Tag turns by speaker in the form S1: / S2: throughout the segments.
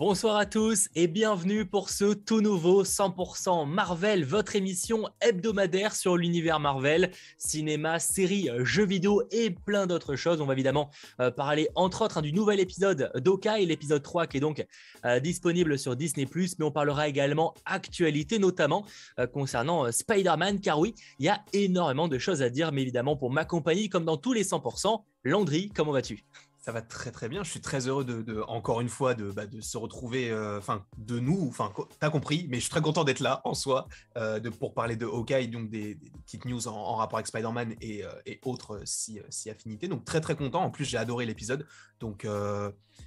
S1: Bonsoir à tous et bienvenue pour ce tout nouveau 100% Marvel, votre émission hebdomadaire sur l'univers Marvel, cinéma, séries, jeux vidéo et plein d'autres choses. On va évidemment euh, parler entre autres hein, du nouvel épisode d'Oka et l'épisode 3 qui est donc euh, disponible sur Disney ⁇ mais on parlera également actualité, notamment euh, concernant Spider-Man, car oui, il y a énormément de choses à dire, mais évidemment pour m'accompagner comme dans tous les 100%, Landry, comment vas-tu?
S2: Ça va très très bien. Je suis très heureux de, encore une fois de, bah, de se retrouver, euh, enfin de nous, enfin t'as compris, mais je suis très content d'être là en soi euh, de, pour parler de Hawkeye, donc des, petites news en, rapport avec Spider-Man et, euh, autres si, si affinités. Donc très très content. En plus j'ai adoré l'épisode, donc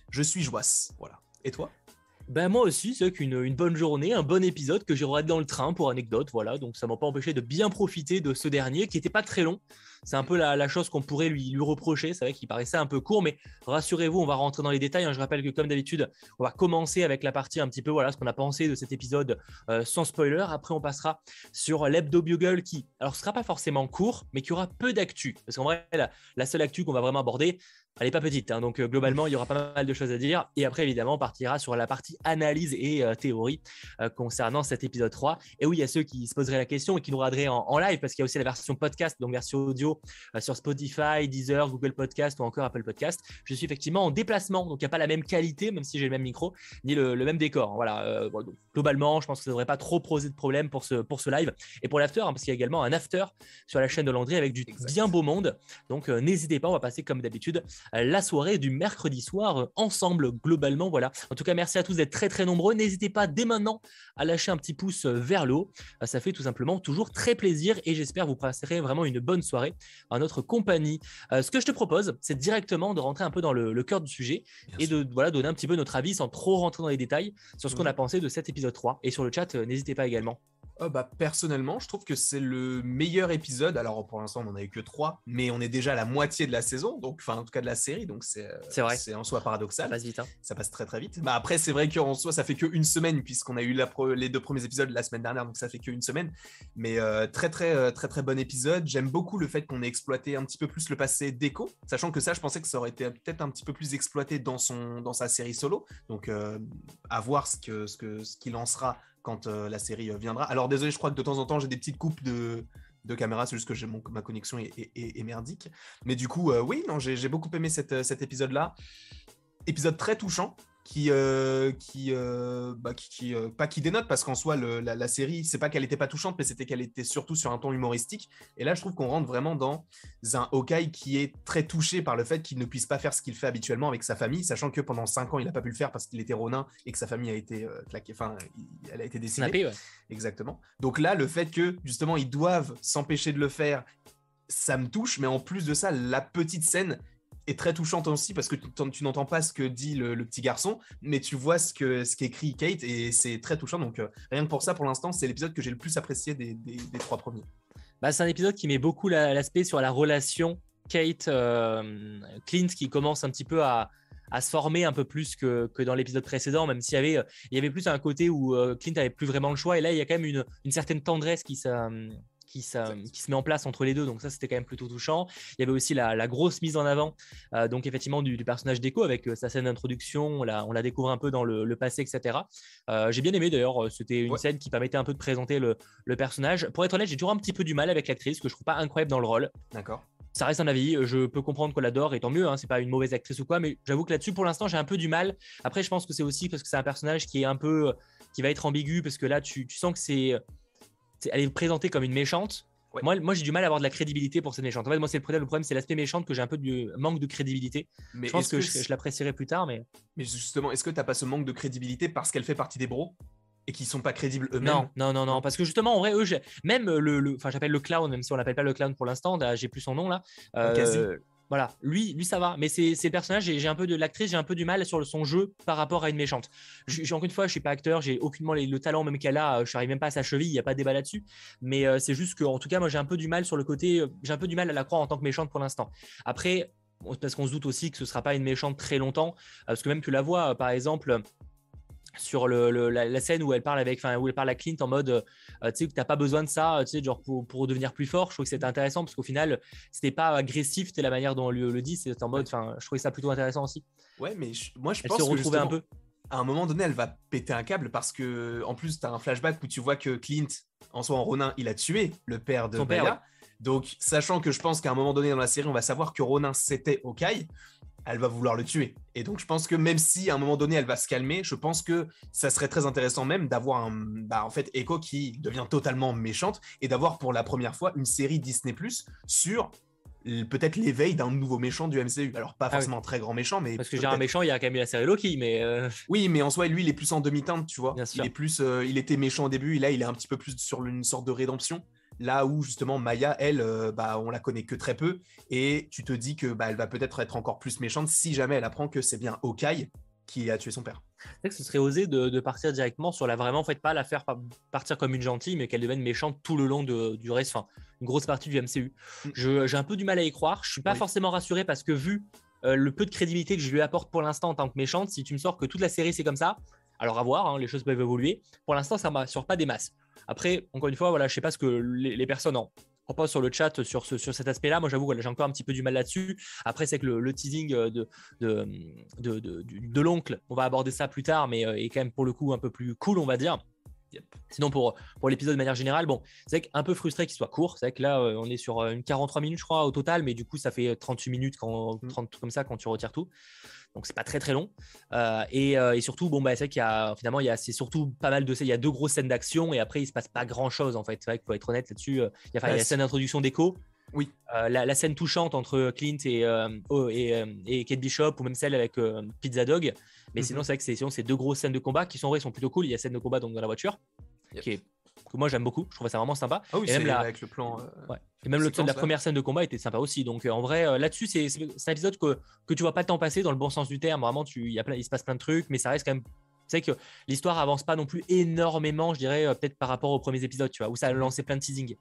S2: je suis joisse. Voilà. Et toi?
S1: Ben moi aussi, c'est qu'une une bonne journée, un bon épisode que j'ai regardé dans le train pour anecdote, voilà, donc ça m'a pas empêché de bien profiter de ce dernier qui était pas très long. C'est un peu la, chose qu'on pourrait lui, lui reprocher, c'est vrai qu'il paraissait un peu court, mais rassurez-vous, on va rentrer dans les détails. Hein. Je rappelle que comme d'habitude, on va commencer avec la partie un petit peu, voilà, ce qu'on a pensé de cet épisode euh, sans spoiler. Après, on passera sur l'hebdo bugle qui, alors, ce sera pas forcément court, mais qui aura peu d'actu, parce qu'en vrai, la, la seule actu qu'on va vraiment aborder, elle n'est pas petite, hein, donc euh, globalement, il y aura pas mal de choses à dire. Et après, évidemment, on partira sur la partie analyse et euh, théorie euh, concernant cet épisode 3. Et oui, il y a ceux qui se poseraient la question et qui nous regarderaient en, live, parce qu'il y a aussi la version podcast, donc version audio sur Spotify, Deezer, Google Podcast ou encore Apple Podcast. Je suis effectivement en déplacement, donc il n'y a pas la même qualité, même si j'ai le même micro, ni le, même décor. Voilà, globalement, je pense que ça ne devrait pas trop poser de problème pour ce, pour ce live. Et pour l'after, hein, parce qu'il y a également un after sur la chaîne de Landry avec du bien beau monde. Donc n'hésitez pas, on va passer comme d'habitude la soirée du mercredi soir euh, ensemble globalement. Voilà. En tout cas, merci à tous d'être très très nombreux. N'hésitez pas dès maintenant à lâcher un petit pouce euh, vers le haut. Euh, ça fait tout simplement toujours très plaisir et j'espère vous passerez vraiment une bonne soirée en notre compagnie. ce que je te propose, c'est directement de rentrer un peu dans le, cœur du sujet et de voilà, donner un petit peu notre avis sans trop rentrer dans les détails sur ce qu'on a pensé de cet épisode 3. Et sur le chat, n'hésitez pas également.
S2: Oh, bah, personnellement, je trouve que c'est le meilleur épisode. Alors pour l'instant, on n'en a eu que trois, mais on est déjà à la moitié de la saison, donc enfin en tout cas de la série, donc c'est
S1: c'est vrai.
S2: C'est en soi paradoxal.
S1: Ça passe vite. Hein.
S2: Ça passe très très vite. Bah après, c'est vrai qu'en soi, ça fait qu'une semaine puisqu'on a eu la les deux premiers épisodes la semaine dernière, donc ça fait qu'une semaine. Mais euh, très très euh, très très bon épisode. J'aime beaucoup le fait qu'on ait exploité un petit peu plus le passé d'Echo, sachant que ça, je pensais que ça aurait été peut-être un petit peu plus exploité dans son dans sa série solo. Donc euh, à voir ce que ce que ce qu'il lancera quand euh, la série euh, viendra. Alors désolé, je crois que de temps en temps j'ai des petites coupes de, de caméra, c'est juste que ma connexion est, merdique. Mais du coup, euh, oui, non, j'ai beaucoup aimé cet épisode-là. Épisode très touchant, qui, euh, qui, euh, bah, qui, euh, pas qui dénote parce qu'en soi la, série c'est pas qu'elle était pas touchante mais c'était qu'elle était surtout sur un ton humoristique. Et là je trouve qu'on rentre vraiment dans un Hawkeye qui est très touché par le fait qu'il ne puisse pas faire ce qu'il fait habituellement avec sa famille sachant que pendant 5 ans il n'a pas pu le faire parce qu'il était ronin et que sa famille a été claquée enfin elle a été décimée exactement. Donc là le fait que justement ils doivent s'empêcher de le faire ça me touche mais en plus de ça la petite scène est très touchante aussi parce que tu, n'entends pas ce que dit le, petit garçon, mais tu vois ce que ce qu'écrit Kate et c'est très touchant. Donc euh, rien que pour ça, pour l'instant, c'est l'épisode que j'ai le plus apprécié des, trois premiers.
S1: Bah, c'est un épisode qui met beaucoup l'aspect sur la relation Kate euh, Clint qui commence un petit peu à, se former un peu plus que, dans l'épisode précédent, même s'il y avait, il y avait plus un côté où euh, Clint avait plus vraiment le choix. Et là, il y a quand même une, une certaine tendresse qui, qui, qui, se met en place entre les deux. Donc ça, c'était quand même plutôt touchant. Il y avait aussi la, grosse mise en avant, euh, donc effectivement du, personnage d'Echo avec euh, sa scène d'introduction. On la, on la découvre un peu dans le, passé, etc. Euh, j'ai bien aimé d'ailleurs. C'était une scène qui permettait un peu de présenter le, personnage. Pour être honnête, j'ai toujours un petit peu du mal avec l'actrice que je trouve pas incroyable dans le rôle.
S2: D'accord.
S1: Ça reste un avis, je peux comprendre qu'on l'adore et tant mieux, hein, c'est pas une mauvaise actrice ou quoi, mais j'avoue que là-dessus pour l'instant j'ai un peu du mal. Après je pense que c'est aussi parce que c'est un personnage qui est un peu, qui va être ambigu parce que là tu, tu sens que c'est, elle est présentée comme une méchante, moi, moi j'ai du mal à avoir de la crédibilité pour cette méchante. En fait, moi, c'est le problème, c'est l'aspect méchante que j'ai un peu du manque de crédibilité. Mais je pense que, je, l'apprécierai plus tard. Mais,
S2: mais justement, est-ce que tu n'as pas ce manque de crédibilité parce qu'elle fait partie des bros et qu'ils sont pas crédibles eux-mêmes?
S1: Non, non, non, non, parce que justement, en vrai, eux, même le, enfin, j'appelle le clown, même si on l'appelle pas le clown pour l'instant, j'ai plus son nom là.
S2: Euh,
S1: voilà, lui, lui ça va, mais c'est le personnage, j'ai un peu de l'actrice, j'ai un peu du mal sur son jeu par rapport à une méchante. Encore une fois, je suis pas acteur, j'ai aucunement le talent même qu'elle a, je n'arrive même pas à sa cheville, il n'y a pas de débat là-dessus. Mais euh, c'est juste que, en tout cas, moi j'ai un peu du mal sur le côté, euh, j'ai un peu du mal à la croire en tant que méchante pour l'instant. Après, parce qu'on se doute aussi que ce sera pas une méchante très longtemps, euh, parce que même tu la vois, par exemple sur le, la, scène où elle parle avec, enfin où elle parle à Clint en mode, euh, tu sais que t'as pas besoin de ça, tu sais genre pour, pour, devenir plus fort. Je trouve que c'était intéressant parce qu'au final c'était pas agressif, c'était la manière dont on le, le dit, c'était en mode, enfin je trouvais ça plutôt intéressant aussi.
S2: Ouais, mais moi je
S1: elle
S2: pense
S1: se retrouvait un peu.
S2: à un moment donné, elle va péter un câble parce que, en plus, tu as un flashback où tu vois que Clint, en soi, en Ronin, il a tué le père de
S1: Son père,
S2: Maya. Donc, sachant que je pense qu'à un moment donné dans la série, on va savoir que Ronin c'était Okai, elle va vouloir le tuer. Et donc, je pense que même si à un moment donné, elle va se calmer, je pense que ça serait très intéressant même d'avoir un, bah, en fait, Echo qui devient totalement méchante et d'avoir pour la première fois une série Disney Plus sur peut-être l'éveil d'un nouveau méchant du MCU. Alors, pas
S1: Ah oui.
S2: forcément un très grand méchant, mais.
S1: Parce que j'ai un méchant, il y a quand même la série Loki, mais euh,
S2: Oui, mais en soi, lui, il est plus en demi-teinte, tu vois.
S1: Bien sûr.
S2: Il est plus, euh, il était méchant au début, et là, il est un petit peu plus sur une sorte de rédemption. Là où justement Maya, elle, euh, bah, on la connaît que très peu, et tu te dis que bah, elle va peut-être être encore plus méchante si jamais elle apprend que c'est bien Okai qui a tué son père.
S1: c'est que ce serait osé de, de partir directement sur la vraiment, en fait, pas la faire pa- partir comme une gentille, mais qu'elle devienne méchante tout le long de- du reste, enfin, une grosse partie du MCU.
S2: Mm.
S1: J'ai un peu du mal à y croire. Je suis pas
S2: Oui.
S1: forcément rassuré parce que vu euh, le peu de crédibilité que je lui apporte pour l'instant en tant que méchante, si tu me sors que toute la série c'est comme ça, alors à voir, hein, les choses peuvent évoluer. Pour l'instant, ça m'assure pas des masses. Après, encore une fois, voilà, je sais pas ce que les, personnes en proposent sur le chat sur, ce, sur cet aspect-là. Moi, j'avoue, voilà, j'ai encore un petit peu du mal là-dessus. Après, c'est que le, teasing euh, de, de, de l'oncle, on va aborder ça plus tard, mais euh, est quand même pour le coup un peu plus cool, on va dire. Sinon, pour, pour l'épisode de manière générale, bon, c'est vrai qu'un peu frustré qu'il soit court. C'est vrai que là, euh, on est sur euh, une 43 minutes, je crois, au total, mais du coup, ça fait 38 minutes, quand,
S2: Mm.
S1: 30 comme ça, quand tu retires tout. Donc, c'est pas très très long. Euh, et, euh, et surtout, bon, bah, c'est vrai qu'il y a finalement, il y a, c'est surtout pas mal de, il y a deux grosses scènes d'action et après, il se passe pas grand chose en fait. C'est vrai qu'il faut être honnête là-dessus. euh, Il y a, enfin, il y a la scène d'introduction d'Echo.
S2: Oui.
S1: Euh, la, la scène touchante entre Clint et, euh, oh, et, euh, et Kate Bishop ou même celle avec Pizza Dog. Mais
S2: Mhm.
S1: sinon, c'est vrai que c'est deux grosses scènes de combat qui sont vraies, sont plutôt cool. Il y a scène de combat donc dans la voiture,
S2: Yep.
S1: qui est que moi j'aime beaucoup. Je trouve ça vraiment sympa.
S2: Ah oui,
S1: Et même
S2: c'est
S1: la-
S2: avec le plan. euh,
S1: Ouais. Et même le
S2: séquence,
S1: la
S2: là.
S1: première scène de combat était sympa aussi. Donc euh, en vrai, euh, là-dessus, c'est un épisode que, que tu vois pas le temps passer dans le bon sens du terme. Vraiment, tu, il, y a plein, il se passe plein de trucs, mais ça reste quand même. C'est que l'histoire avance pas non plus énormément, je dirais, peut-être par rapport aux premiers épisodes, tu vois, où ça a lancé plein de teasing.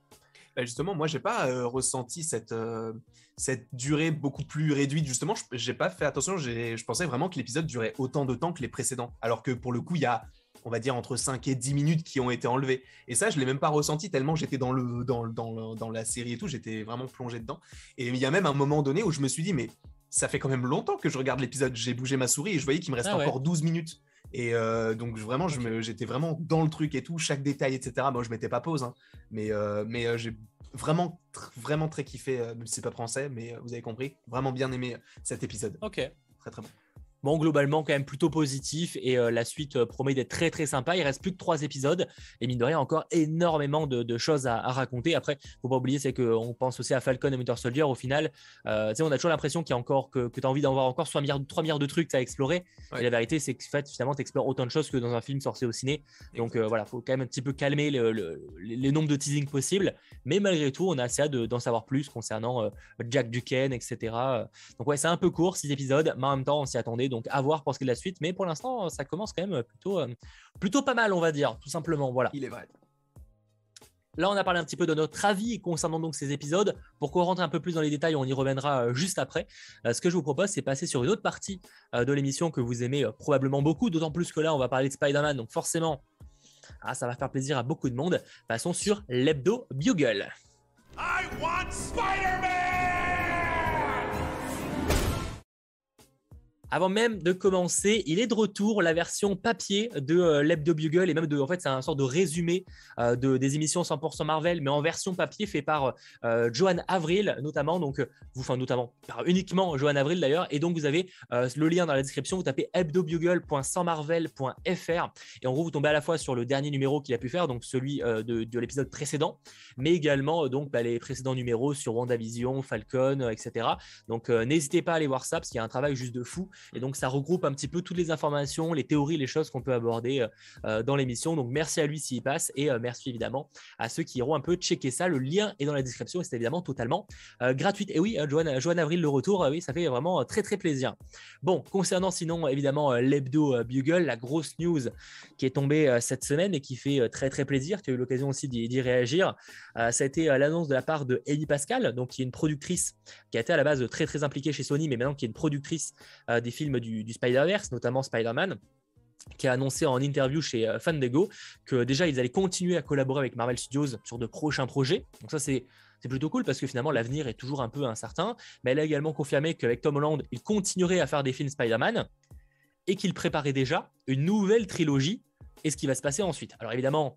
S2: Bah, justement, moi, j'ai pas euh, ressenti cette, euh, cette durée beaucoup plus réduite. Justement, je- j'ai pas fait attention. Je pensais vraiment que l'épisode durait autant de temps que les précédents. Alors que pour le coup, il y a, on va dire, entre 5 et 10 minutes qui ont été enlevées. Et ça, je l'ai même pas ressenti tellement j'étais dans, le, dans, dans, le- dans la série et tout. J'étais vraiment plongé dedans. Et il y a même un moment donné où je me suis dit, mais ça fait quand même longtemps que je regarde l'épisode. J'ai bougé ma souris et je voyais qu'il me restait
S1: Ah ouais.
S2: encore 12 minutes. Et euh, donc, vraiment, j'étais vraiment dans le truc et tout, chaque détail, etc. Moi, je mettais pas pause. hein. Mais, euh, mais euh, j'ai vraiment, tr- vraiment très kiffé, même si c'est pas français, mais vous avez compris, vraiment bien aimé cet épisode.
S1: Ok.
S2: Très très bon.
S1: Bon, globalement, quand même plutôt positif et euh, la suite euh, promet d'être très très sympa. Il reste plus que trois épisodes et mine de rien, encore énormément de, de choses à, à raconter. Après, faut pas oublier, c'est qu'on pense aussi à Falcon et Winter Soldier. Au final, euh, on a toujours l'impression qu'il y a encore que, que tu as envie d'en voir encore 3 milliards, 3 milliards de trucs à explorer.
S2: Ouais.
S1: Et la vérité, c'est que en fait, finalement, tu explores autant de choses que dans un film sorti au ciné. Donc euh, voilà, faut quand même un petit peu calmer le, le- les, les nombres de teasing possibles. Mais malgré tout, on a assez hâte de- d'en savoir plus concernant Jack Duquesne, etc. Donc ouais, c'est un peu court, 6 épisodes, mais en même temps, on s'y attendait. Donc à voir pour ce qui est de la suite. Mais pour l'instant, ça commence quand même plutôt, euh, plutôt pas mal, on va dire, tout simplement. Voilà.
S2: Il est vrai.
S1: Là, on a parlé un petit peu de notre avis concernant donc ces épisodes. Pour qu'on rentre un peu plus dans les détails, on y reviendra euh, juste après. Euh, ce que je vous propose, c'est passer sur une autre partie de l'émission que vous aimez probablement beaucoup, d'autant plus que là, on va parler de Spider-Man, donc forcément, ah, ça va faire plaisir à beaucoup de monde. Passons sur l'hebdo Bugle.
S3: I want Spider-Man!
S1: Avant même de commencer, il est de retour la version papier de euh, l'Hebdo Bugle et même de, en fait, c'est un sort de résumé euh, de, des émissions 100% Marvel, mais en version papier fait par euh, Johan Avril notamment, donc euh, vous, enfin notamment par uniquement Johan Avril d'ailleurs, et donc vous avez euh, le lien dans la description, vous tapez hebdobugle.100marvel.fr et en gros vous tombez à la fois sur le dernier numéro qu'il a pu faire, donc celui de, de l'épisode précédent, mais également donc bah, les précédents numéros sur WandaVision, Falcon, etc. Donc n'hésitez pas à aller voir ça parce qu'il y a un travail juste de fou. Et donc ça regroupe un petit peu toutes les informations, les théories, les choses qu'on peut aborder euh, euh, dans l'émission. Donc merci à lui s'il passe et euh, merci évidemment à ceux qui iront un peu checker ça. Le lien est dans la description et c'est évidemment totalement gratuit. Et oui, Joanne, Avril, le retour, oui, ça fait vraiment très très plaisir. Bon, concernant sinon évidemment l'hebdo Bugle, la grosse news qui est tombée cette semaine et qui fait très très plaisir, tu as eu l'occasion aussi d'y réagir, ça a été l'annonce de la part de Ellie Pascal, donc qui est une productrice qui a été à la base très très impliquée chez Sony, mais maintenant qui est une productrice des films du, du Spider-Verse, notamment Spider-Man qui a annoncé en interview chez euh, Fandango que déjà ils allaient continuer à collaborer avec Marvel Studios sur de prochains projets. Donc ça c'est c'est plutôt cool parce que finalement l'avenir est toujours un peu incertain. Mais elle a également confirmé qu'avec Tom Holland, il continuerait à faire des films Spider-Man. et qu'il préparait déjà une nouvelle trilogie et ce qui va se passer ensuite. Alors évidemment,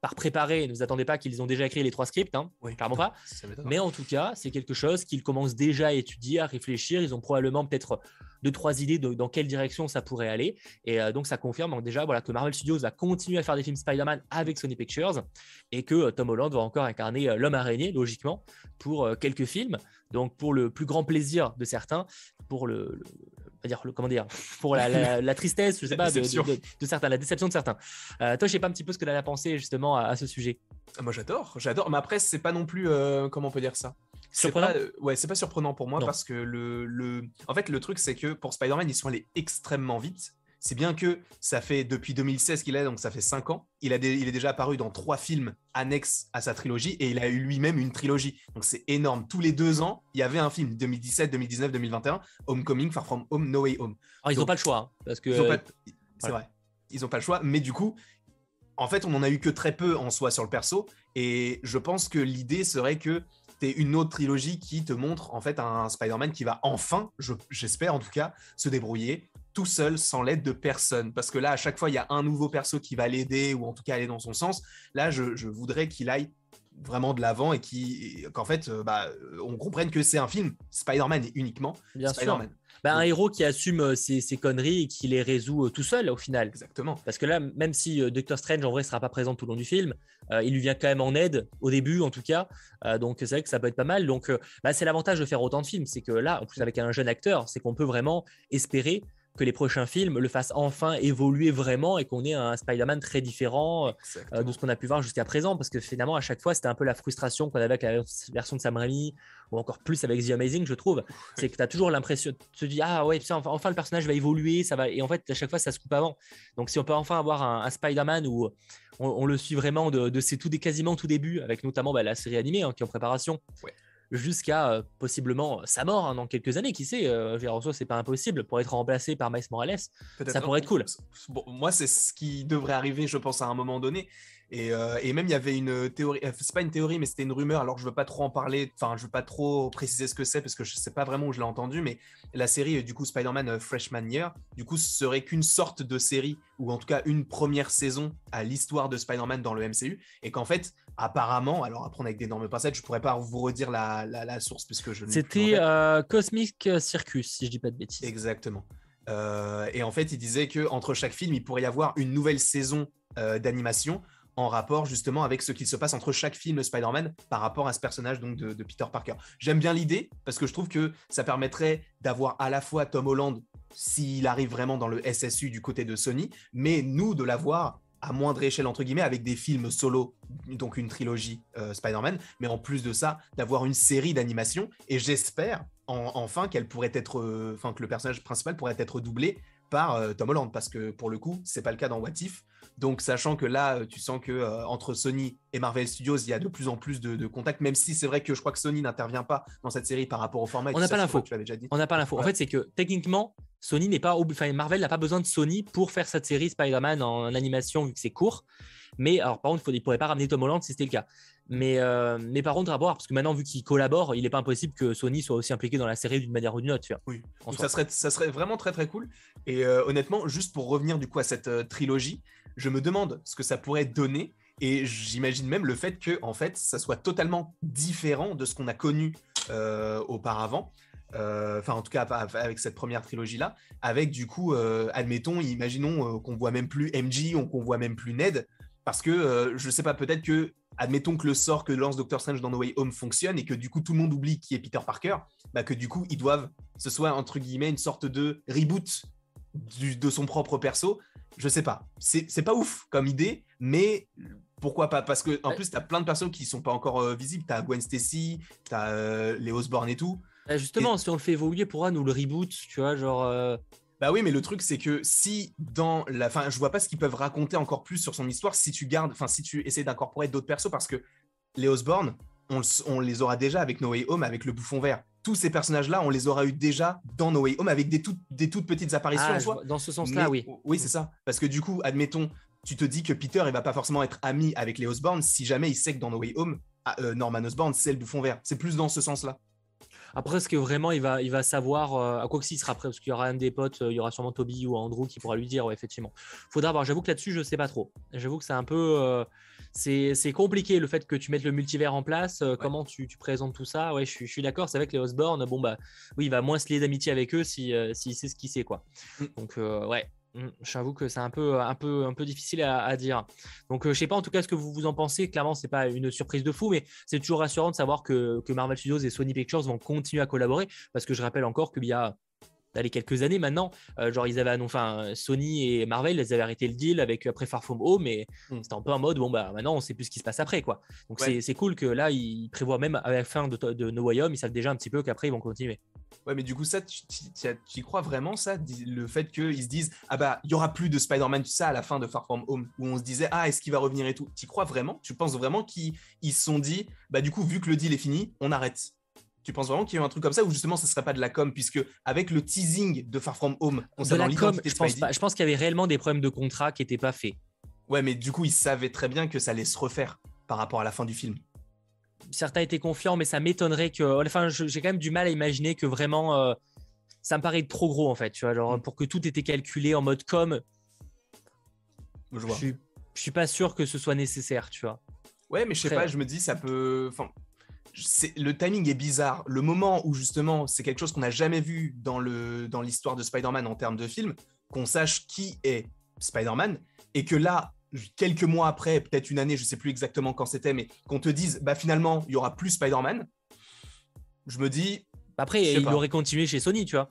S1: par préparer, ne vous attendez pas qu'ils ont déjà écrit les trois scripts, hein, clairement pas. Mais en tout cas, c'est quelque chose qu'ils commencent déjà à étudier, à réfléchir. Ils ont probablement peut-être deux, trois idées de dans quelle direction ça pourrait aller. Et euh, donc, ça confirme déjà voilà, que Marvel Studios va continuer à faire des films Spider-Man avec Sony Pictures et que euh, Tom Holland va encore incarner euh, l'homme araignée, logiquement, pour quelques films. Donc, pour le plus grand plaisir de certains, pour le dire le, comment dire, pour la, tristesse, je sais pas, de, certains, la déception de certains. Euh, toi, je sais pas un petit peu ce que tu as pensé justement à, ce sujet.
S2: Ah, moi, j'adore, j'adore. Mais après, c'est pas non plus, euh, comment on peut dire ça?
S1: Surprenant.
S2: Euh, ouais, c'est pas surprenant pour moi parce que le, le, en fait, le truc, c'est que pour Spider-Man, ils sont allés extrêmement vite c'est bien que ça fait depuis 2016 qu'il est, donc ça fait 5 ans. Il, a il est déjà apparu dans trois films annexes à sa trilogie et il a eu lui-même une trilogie. Donc c'est énorme. Tous les deux ans, il y avait un film 2017, 2019, 2021, Homecoming, Far From Home, No Way Home.
S1: Alors ils n'ont pas le choix, hein, parce que
S2: c'est vrai, ils n'ont pas le choix. Mais du coup, en fait, on n'en a eu que très peu en soi sur le perso, et je pense que l'idée serait que tu une autre trilogie qui te montre en fait un Spider-Man qui va enfin, j'espère en tout cas, se débrouiller tout seul, sans l'aide de personne. Parce que là, à chaque fois, il y a un nouveau perso qui va l'aider ou en tout cas aller dans son sens. Là, je, voudrais qu'il aille vraiment de l'avant et qu'en fait, euh, bah, on comprenne que c'est un film Spider-Man uniquement
S1: Bien sûr. Bah, un héros qui assume euh, ses, conneries et qui les résout euh, tout seul au final.
S2: Exactement.
S1: Parce que là, même si Doctor Strange en vrai sera pas présent tout le long du film, il lui vient quand même en aide au début en tout cas. donc c'est vrai que ça peut être pas mal. Donc bah, c'est l'avantage de faire autant de films, c'est que là, en plus avec un jeune acteur, c'est qu'on peut vraiment espérer que les prochains films le fassent enfin évoluer vraiment et qu'on ait un Spider-Man très différent euh, de ce qu'on a pu voir jusqu'à présent. Parce que finalement, à chaque fois, c'était un peu la frustration qu'on avait avec la version de Sam Raimi ou encore plus avec The Amazing, je trouve. C'est que tu as toujours l'impression de te dire Ah ouais, enfin, le personnage va évoluer, ça va. Et en fait, à chaque fois, ça se coupe avant. Donc, si on peut enfin avoir un, Spider-Man où on, le suit vraiment de, de ses tout, quasiment tout début, avec notamment bah, la série animée hein, qui est en préparation. Ouais jusqu'à euh, possiblement sa mort hein, dans quelques années. Qui sait, euh, ce c'est pas impossible pour être remplacé par Miles Morales. Ça pourrait être cool.
S2: Bon, moi, c'est ce qui devrait arriver, je pense, à un moment donné. Euh, et, même il y avait une théorie, euh, c'est pas une théorie, mais c'était une rumeur. Alors je veux pas trop en parler, enfin je veux pas trop préciser ce que c'est parce que je sais pas vraiment où je l'ai entendu. Mais la série du coup Spider-Man Freshman Year, du coup serait qu'une sorte de série ou en tout cas une première saison à l'histoire de Spider-Man dans le MCU et qu'en fait apparemment, alors on a avec d'énormes passages, je pourrais pas vous redire la, la, source puisque je.
S1: C'était euh, Cosmic Circus si je dis pas de bêtises.
S2: Exactement. et en fait, il disait que entre chaque film, il pourrait y avoir une nouvelle saison d'animation en rapport justement avec ce qui se passe entre chaque film de Spider-Man par rapport à ce personnage donc de, Peter Parker. J'aime bien l'idée parce que je trouve que ça permettrait d'avoir à la fois Tom Holland s'il arrive vraiment dans le SSU du côté de Sony, mais nous de l'avoir à moindre échelle entre guillemets avec des films solo, donc une trilogie euh, Spider-Man, mais en plus de ça d'avoir une série d'animation et j'espère enfin qu'elle pourrait être, euh, enfin que le personnage principal pourrait être doublé par euh, Tom Holland parce que pour le coup c'est pas le cas dans What If donc, sachant que là, euh, tu sens que euh, entre Sony et Marvel Studios, il y a de plus en plus de, contacts, même si c'est vrai que je crois que Sony n'intervient pas dans cette série par rapport au format.
S1: On n'a pas l'info. On n'a pas l'info. En fait, c'est que techniquement, Sony n'est pas, enfin, Marvel n'a pas besoin de Sony pour faire cette série Spider-Man en animation vu que c'est court. Mais alors, par contre, il ne pourrait pas ramener Tom Holland si c'était le cas. Mais, euh, mais par contre, à voir, parce que maintenant, vu qu'ils collaborent, il n'est pas impossible que Sony soit aussi impliqué dans la série d'une manière ou d'une autre.
S2: Oui, ça serait, ça serait vraiment très très cool. Et honnêtement, juste pour revenir du coup à cette trilogie, je me demande ce que ça pourrait donner. Et j'imagine même le fait que, en fait, ça soit totalement différent de ce qu'on a connu euh, auparavant. Euh, enfin, en tout cas, avec cette première trilogie-là, avec du coup, euh, admettons, imaginons qu'on voit même plus MJ, qu'on voit même plus Ned, parce que je sais pas, peut-être que, admettons que le sort que lance Doctor Strange dans No Way Home fonctionne et que du coup tout le monde oublie qui est Peter Parker, bah que du coup ils doivent, ce soit entre guillemets une sorte de reboot de son propre perso, je sais pas. C'est pas ouf comme idée, mais pourquoi pas? Parce que en plus, tu as plein de personnes qui sont pas encore euh, visibles. Tu as Gwen Stacy, tu as euh, les Osborne et tout.
S1: Bah, justement, si on le fait évoluer, pourra nous le reboot, tu vois, genre. Euh,
S2: bah oui, mais le truc, c'est que si dans la. Enfin, je vois pas ce qu'ils peuvent raconter encore plus sur son histoire si tu gardes. Enfin, si tu essaies d'incorporer d'autres persos, parce que les Osborne, on, les aura déjà avec No Way Home, avec le bouffon vert. Tous ces personnages-là, on les aura eu déjà dans No Way Home avec des, des toutes petites apparitions.
S1: Ah, dans ce sens-là, oui.
S2: Oui, c'est ça. Parce que du coup, admettons, tu te dis que Peter, il va pas forcément être ami avec les Osborn si jamais il sait que dans No Way Home, ah, euh, Norman Osborn, c'est le bouffon vert. C'est plus dans ce sens-là.
S1: Après, est-ce que vraiment il va, il va savoir euh, à quoi que s'il sera prêt? Parce qu'il y aura un des potes, euh, il y aura sûrement Toby ou Andrew qui pourra lui dire, ouais, effectivement. Faudra voir. J'avoue que là-dessus, je sais pas trop. J'avoue que c'est un peu. euh, c'est c'est compliqué le fait que tu mettes le multivers en place. Comment tu, tu présentes tout ça? Ouais, je suis, je suis d'accord. C'est vrai que les Osborne, bon, bah oui, il va moins se lier d'amitié avec eux si, s'il sait ce qu'il sait, quoi.
S2: Mm.
S1: Donc, ouais. Mm, J'avoue que c'est un peu, difficile à, à dire. Donc, euh, je sais pas en tout cas ce que vous, vous en pensez. Clairement, c'est pas une surprise de fou, mais c'est toujours rassurant de savoir que, que Marvel Studios et Sony Pictures vont continuer à collaborer. Parce que je rappelle encore qu'il y a allez, quelques années maintenant, euh, genre ils avaient annoncé, enfin Sony et Marvel, ils avaient arrêté le deal avec après Far From Home, mais
S2: Mm.
S1: c'était un peu en mode bon bah maintenant on sait plus ce qui se passe après quoi. Donc
S2: Ouais.
S1: c'est- cool que là ils prévoient même à la fin de, de No Way Home, ils savent déjà un petit peu qu'après ils vont continuer.
S2: Ouais, mais du coup, ça, tu y crois vraiment, ça Le fait qu'ils se disent, ah bah, il y aura plus de Spider-Man, tu sais, à la fin de Far From Home, où on se disait, ah, est-ce qu'il va revenir et tout? Tu crois vraiment? Tu penses vraiment qu'ils ils se sont dit, bah, du coup, vu que le deal est fini, on arrête? Tu penses vraiment qu'il y a eu un truc comme ça, ou justement, ce serait pas de la com, puisque avec le teasing de Far From Home,
S1: De
S2: concernant
S1: la com, je
S2: de
S1: pense
S2: Spidey,
S1: pas. Je pense qu'il y avait réellement des problèmes de contrat qui n'étaient pas faits.
S2: ouais, mais du coup, ils savaient très bien que ça allait se refaire par rapport à la fin du film.
S1: Certains étaient confiants, mais ça m'étonnerait que. Enfin, je- j'ai quand même du mal à imaginer que vraiment. euh, ça me paraît trop gros en fait, tu vois, genre
S2: Mm.
S1: pour que tout était calculé en mode com,
S2: Je vois.
S1: suis, je suis pas sûr que ce soit nécessaire, tu vois.
S2: Ouais, mais je sais pas, je me dis, ça peut. Enfin, le timing est bizarre. Le moment où justement, c'est quelque chose qu'on n'a jamais vu dans le dans l'histoire de Spider-Man en termes de film, qu'on sache qui est Spider-Man, et que là, quelques mois après, peut-être une année, je sais plus exactement quand c'était, mais qu'on te dise, bah finalement, il y aura plus Spider-Man. Je me dis,
S1: Après, il
S2: pas.
S1: aurait continué chez Sony, tu vois.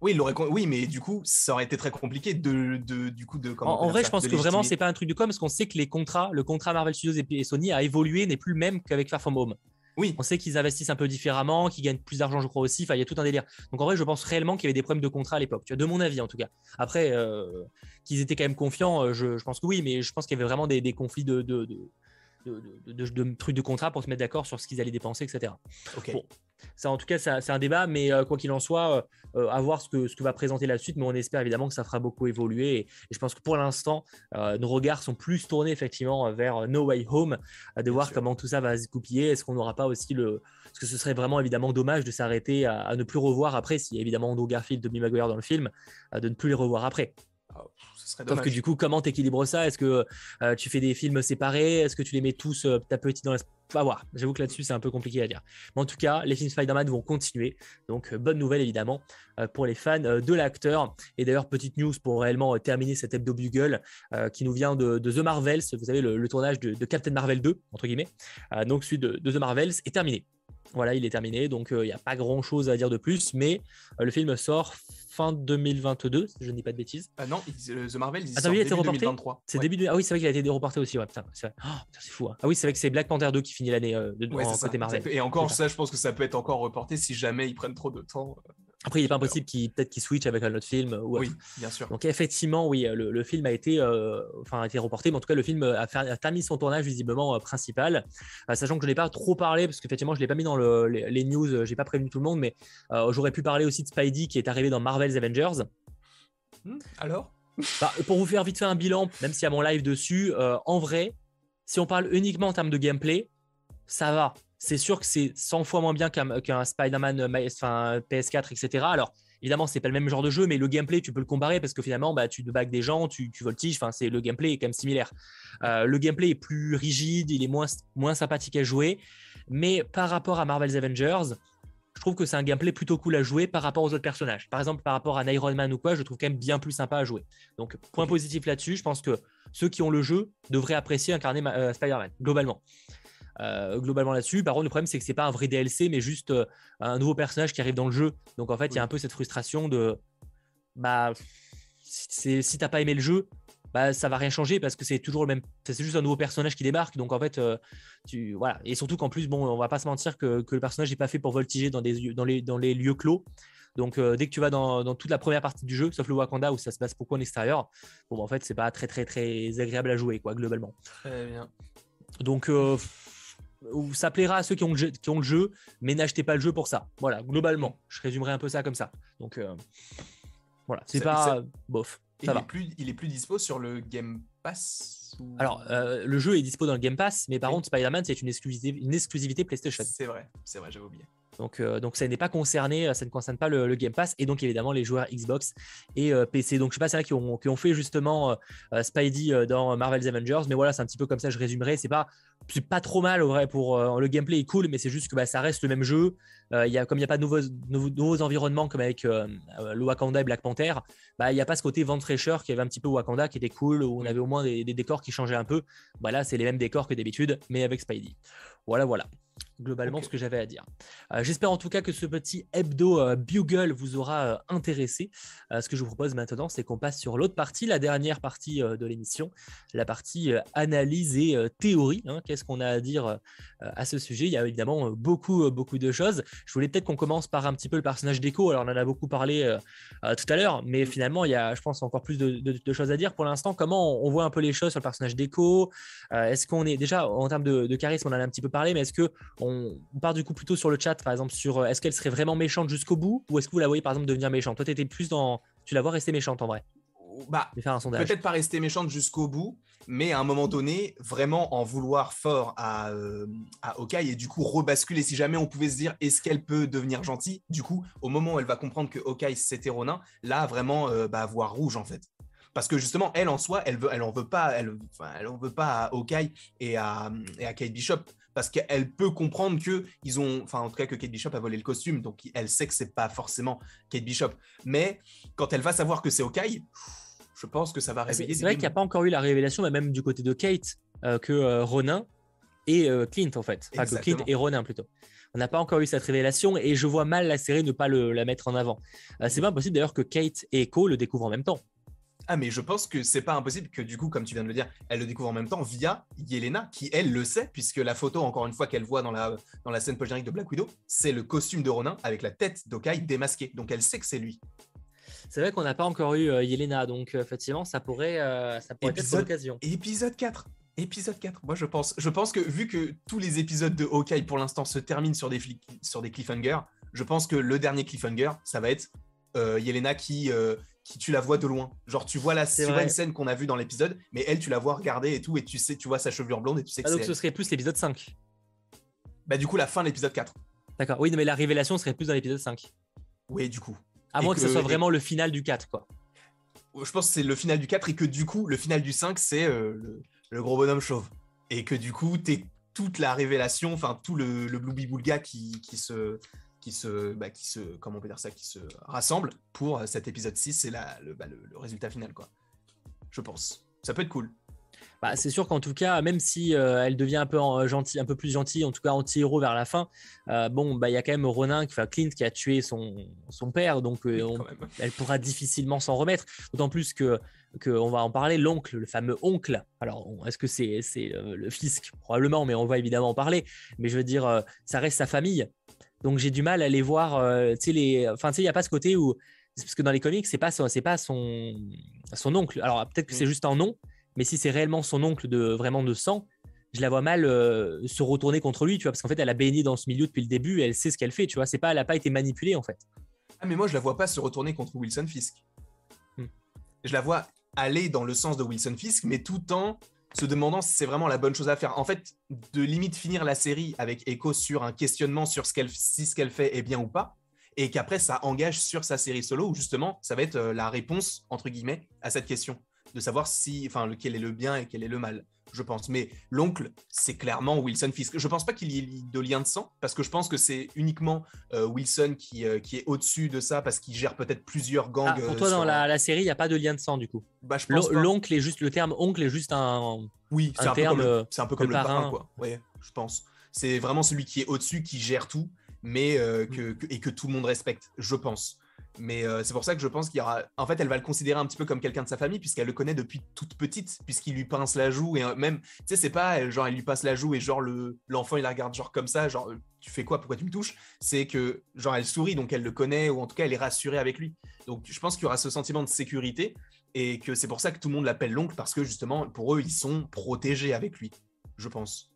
S2: oui, il aurait, oui, mais du coup, ça aurait été très compliqué de, de du coup de.
S1: En, vrai,
S2: ça,
S1: je pense que vraiment, c'est pas un truc de com parce qu'on sait que les contrats, le contrat Marvel Studios et, et Sony a évolué, n'est plus le même qu'avec Far From Home.
S2: Oui,
S1: On sait qu'ils investissent un peu différemment, qu'ils gagnent plus d'argent, je crois aussi. Enfin, il y a tout un délire. Donc en vrai, je pense réellement qu'il y avait des problèmes de contrat à l'époque. Tu vois, de mon avis en tout cas. Après, euh, qu'ils étaient quand même confiants, euh, je, je pense que oui, mais je pense qu'il y avait vraiment des, des conflits de, de, de, de- de- de- de trucs de contrat pour se mettre d'accord sur ce qu'ils allaient dépenser, etc. Bon. Ça, en tout cas, c'est un débat, mais euh, quoi qu'il en soit, euh, à voir ce que, ce que va présenter la suite. Mais on espère évidemment que ça fera beaucoup évoluer. Et, et je pense que pour l'instant, euh, nos regards sont plus tournés effectivement vers No Way Home, euh, de
S2: Bien
S1: voir
S2: sûr.
S1: comment tout ça va se goupiller. Est-ce qu'on n'aura pas aussi le. Parce que ce serait vraiment évidemment dommage de s'arrêter à, à ne plus revoir après, s'il y a évidemment Andrew Garfield, Tobey Maguire dans le film, euh, de ne plus les revoir après.
S2: Ah, serait
S1: Sauf que du coup, comment t'équilibres ça? Est-ce que euh, tu fais des films séparés? Est-ce que tu les mets tous euh, petit à petit dans la... À voir. J'avoue que là-dessus, c'est un peu compliqué à dire. Mais en tout cas, les films Spider-Man vont continuer. Donc, euh, bonne nouvelle évidemment euh, pour les fans de l'acteur. Et d'ailleurs, petite news pour réellement terminer cet hebdo Bugle qui nous vient de, de The Marvels. Vous savez, le, le tournage de, de Captain Marvel 2, entre guillemets. Donc, celui de, de The Marvels est terminé. Voilà, il est terminé. Donc, euh, il n'y a pas grand-chose à dire de plus. Mais euh, le film sort fin 2022, si je ne dis pas de bêtises.
S2: Ah non, euh, The Marvel, il sort
S1: il a été
S2: début
S1: reporté
S2: 2023.
S1: C'est
S2: Ouais.
S1: début de... Ah oui, c'est vrai qu'il a été reporté aussi. Ouais, putain, c'est. Oh, fou. hein. Ah oui, c'est vrai que c'est Black Panther 2 qui finit l'année euh, de-
S2: Ouais,
S1: en
S2: c'est ça,
S1: côté Marvel.
S2: Et encore,
S1: ça.
S2: ça, je pense que ça peut être encore reporté si jamais ils prennent trop de temps.
S1: Après, il n'est pas impossible qu'il peut-être qu'il switch avec un autre film. Ou
S2: Oui, bien sûr.
S1: Donc effectivement, oui, le, le film a été, euh, enfin, a été reporté, mais en tout cas, le film a, fait- a terminé son tournage visiblement euh, principal, Euh, sachant que je n'ai pas trop parlé, parce qu'effectivement, je ne l'ai pas mis dans le- les, les news, euh, j'ai pas prévenu tout le monde, mais euh, j'aurais pu parler aussi de Spidey qui est arrivé dans Marvel's Avengers.
S2: Hmm, Alors?
S1: Bah, pour vous faire vite fait un bilan, même s'il y a mon live dessus, euh, en vrai, si on parle uniquement en termes de gameplay, ça va. C'est sûr que c'est 100 fois moins bien qu'un Spider-Man euh, enfin, PS4, etc. Alors, évidemment, c'est pas le même genre de jeu, mais le gameplay, tu peux le comparer parce que finalement, bah, tu te bagues des gens, tu, tu voltiges, enfin, c'est le gameplay est quand même similaire. Euh, le gameplay est plus rigide, il est moins, moins sympathique à jouer, mais par rapport à Marvel's Avengers, je trouve que c'est un gameplay plutôt cool à jouer par rapport aux autres personnages. Par exemple, par rapport à un Iron Man ou quoi, je trouve quand même bien plus sympa à jouer. Donc, point positif là-dessus, je pense que ceux qui ont le jeu devraient apprécier incarner euh, Spider-Man, globalement. Euh, globalement là-dessus. Par contre, le problème, c'est que c'est pas un vrai DLC, mais juste euh, un nouveau personnage qui arrive dans le jeu. Donc, en fait, il y a un peu cette frustration de. Bah, si c'est- si t'as pas aimé le jeu, bah, ça va rien changer parce que c'est toujours le même. C'est juste un nouveau personnage qui débarque. Donc, en fait, euh, tu, voilà. Et surtout qu'en plus, bon, on va pas se mentir que, que le personnage n'est pas fait pour voltiger dans, des, dans, les, dans les lieux clos. Donc, euh, dès que tu vas dans, dans toute la première partie du jeu, sauf le Wakanda où ça se passe beaucoup en extérieur, bon, bah, en fait, c'est pas très, très, très agréable à jouer, quoi, globalement.
S2: Très bien.
S1: Donc, euh, ça plaira à ceux qui ont, le jeu, qui ont le jeu, mais n'achetez pas le jeu pour ça. Voilà, globalement. Je résumerai un peu ça comme ça. Donc, euh, voilà, c'est pas
S2: ça-
S1: bof. Ça
S2: il,
S1: va.
S2: est plus, il est plus dispo sur le Game Pass ou-
S1: Alors, euh, le jeu est dispo dans le Game Pass, mais par
S2: Oui.
S1: contre, Spider-Man, c'est une exclusivité, une exclusivité PlayStation.
S2: C'est vrai, c'est vrai, j'avais oublié.
S1: Donc, euh, donc ça n'est pas concerné, ça ne concerne pas le, Game Pass et donc évidemment les joueurs Xbox et PC. Donc je sais pas, c'est là qui ont, fait justement Spidey dans Marvel's Avengers, mais voilà, c'est un petit peu comme ça, je résumerai. C'est pas, pas trop mal au vrai pour le gameplay est cool, mais c'est juste que bah, ça reste le même jeu. Il y a, comme il n'y a pas de nouveaux, environnements comme avec le Wakanda et Black Panther, bah, il n'y a pas ce côté vent fraîcheur qui avait un petit peu Wakanda qui était cool, où on avait au moins des, des décors qui changeaient un peu. Bah, là, c'est les mêmes décors que d'habitude, mais avec Spidey. Voilà, voilà globalement ce que j'avais à dire. Euh, j'espère en tout cas que ce petit hebdo euh, Bugle vous aura euh, intéressé. ce que je vous propose maintenant, c'est qu'on passe sur l'autre partie, la dernière partie de l'émission, la partie analyse et théorie. Hein. Qu'est-ce qu'on a à dire à ce sujet? Il y a évidemment beaucoup, beaucoup de choses. Je voulais peut-être qu'on commence par un petit peu le personnage d'Echo. Alors, on en a beaucoup parlé tout à l'heure, mais finalement, il y a, je pense, encore plus de, choses à dire pour l'instant. Comment on voit un peu les choses sur le personnage d'Echo? Est-ce qu'on est déjà en termes de, de, charisme, on en a un petit peu parlé, mais est-ce que on, part du coup plutôt sur le chat, par exemple, sur euh, est-ce qu'elle serait vraiment méchante jusqu'au bout ou est-ce que vous la voyez par exemple devenir méchante? Toi, tu étais plus dans. Tu la vois rester méchante en vrai
S2: bah, Peut-être pas rester méchante jusqu'au bout, mais à un moment donné, vraiment en vouloir fort à, euh, à et du coup rebasculer. Si jamais on pouvait se dire est-ce qu'elle peut devenir gentille, du coup, au moment où elle va comprendre que Okai c'était Ronin, là vraiment euh, bah, voir rouge en fait parce que justement elle en soi elle veut elle en veut pas elle, elle en veut pas à Okai et à et à Kate Bishop parce qu'elle peut comprendre que ils ont, enfin en tout cas que Kate Bishop a volé le costume, donc elle sait que c'est pas forcément Kate Bishop. Mais quand elle va savoir que c'est Okai, je pense que ça va ah, réveiller.
S1: C'est vrai qu'il n'y a pas encore eu la révélation, mais même du côté de Kate, euh, que euh, Ronin et euh, Clint en fait, enfin que Clint et Ronin plutôt. On n'a pas encore eu cette révélation et je vois mal la série ne pas la mettre en avant. c'est pas impossible d'ailleurs que Kate et Echo le découvrent en même temps.
S2: Ah, mais je pense que c'est pas impossible que du coup, comme tu viens de le dire, elle le découvre en même temps via Yelena, qui elle le sait, puisque la photo, encore une fois, qu'elle voit dans la, dans la scène post de Black Widow, c'est le costume de Ronin avec la tête d'Okai démasquée. Donc elle sait que c'est lui.
S1: C'est vrai qu'on n'a pas encore eu euh, Yelena, donc euh, effectivement, ça pourrait, euh, ça pourrait être l'occasion.
S2: Épisode 4 Épisode 4, moi je pense. Je pense que vu que tous les épisodes de Hawkeye pour l'instant se terminent sur des, sur des cliffhangers, je pense que le dernier cliffhanger, ça va être Yelena qui, tu la vois de loin. Genre, tu vois la une scène qu'on a vue dans l'épisode, mais elle, tu la vois regarder et tout, et tu sais, tu vois sa chevelure blonde et tu sais que ah,
S1: Donc, ce serait plus l'épisode 5.
S2: Bah, du coup, la fin de l'épisode 4.
S1: D'accord, oui, mais la révélation serait plus dans l'épisode 5.
S2: Oui, du coup.
S1: À moins que, ce soit vraiment le final du 4, quoi.
S2: Je pense que c'est le final du 4 et que du coup, le final du 5, c'est euh, le, gros bonhomme chauve. Et que du coup, t'es toute la révélation, enfin, tout le, le Blue qui, qui se qui se, bah, qui se, comment on peut dire ça, qui se rassemblent pour euh, cet épisode 6, c'est le, bah, le, le, résultat final, quoi. Je pense. Ça peut être cool.
S1: Bah, c'est sûr qu'en tout cas, même si euh, elle devient un peu gentil, un peu plus gentille, en tout cas anti-héros vers la fin, euh, bon, bah il y a quand même Ronin, enfin Clint, qui a tué son, son père, donc elle pourra difficilement s'en remettre. D'autant plus que, que on va en parler, l'oncle, le fameux oncle. Alors, est-ce que c'est c'est le fisc? Probablement, mais on va évidemment en parler. Mais je veux dire, ça reste sa famille. Donc j'ai du mal à les voir. Euh, tu sais, les... Enfin, tu sais, il n'y a pas ce côté où. Parce que dans les comics, c'est pas, c'est pas son... son oncle. Alors peut-être que c'est mm. juste un nom, mais si c'est réellement son oncle de vraiment de sang, je la vois mal euh, se retourner contre lui, tu vois, parce qu'en fait, elle a baigné dans ce milieu depuis le début, et elle sait ce qu'elle fait, tu vois. C'est pas, elle n'a pas été manipulée en fait.
S2: Ah, mais moi, je la vois pas se retourner contre Wilson Fisk. Hmm. Je la vois aller dans le sens de Wilson Fisk, mais tout en se demandant si c'est vraiment la bonne chose à faire. En fait, de limite finir la série avec Echo sur un questionnement sur ce qu'elle, si ce qu'elle fait est bien ou pas, et qu'après ça engage sur sa série solo où justement ça va être euh, la réponse entre guillemets à cette question de savoir si, enfin, lequel est le bien et quel est le mal je pense. Mais l'oncle, c'est clairement Wilson Fisk. Je pense pas qu'il y ait de lien de sang, parce que je pense que c'est uniquement euh, Wilson qui, euh, qui est au-dessus de ça, parce qu'il gère peut-être plusieurs gangs. Ah,
S1: pour toi, dans la, série, il n'y a pas de lien de sang, du coup
S2: bah,
S1: L'oncle est juste, le terme oncle est juste un.
S2: Oui, c'est un, peu comme le, parrain, quoi. Ouais, je pense. C'est vraiment celui qui est au-dessus, qui gère tout, mais euh, que, et que tout le monde respecte, je pense. Mais euh, c'est pour ça que je pense qu'il y aura. En fait, elle va le considérer un petit peu comme quelqu'un de sa famille, puisqu'elle le connaît depuis toute petite, puisqu'il lui pince la joue. Et euh, même, tu sais, c'est pas genre, il lui passe la joue et genre, l'enfant, il la regarde genre comme ça, genre, tu fais quoi, pourquoi tu me touches? C'est que, genre, elle sourit, donc elle le connaît, ou en tout cas, elle est rassurée avec lui. Donc, je pense qu'il y aura ce sentiment de sécurité, et que c'est pour ça que tout le monde l'appelle l'oncle, parce que justement, pour eux, ils sont protégés avec lui, je pense.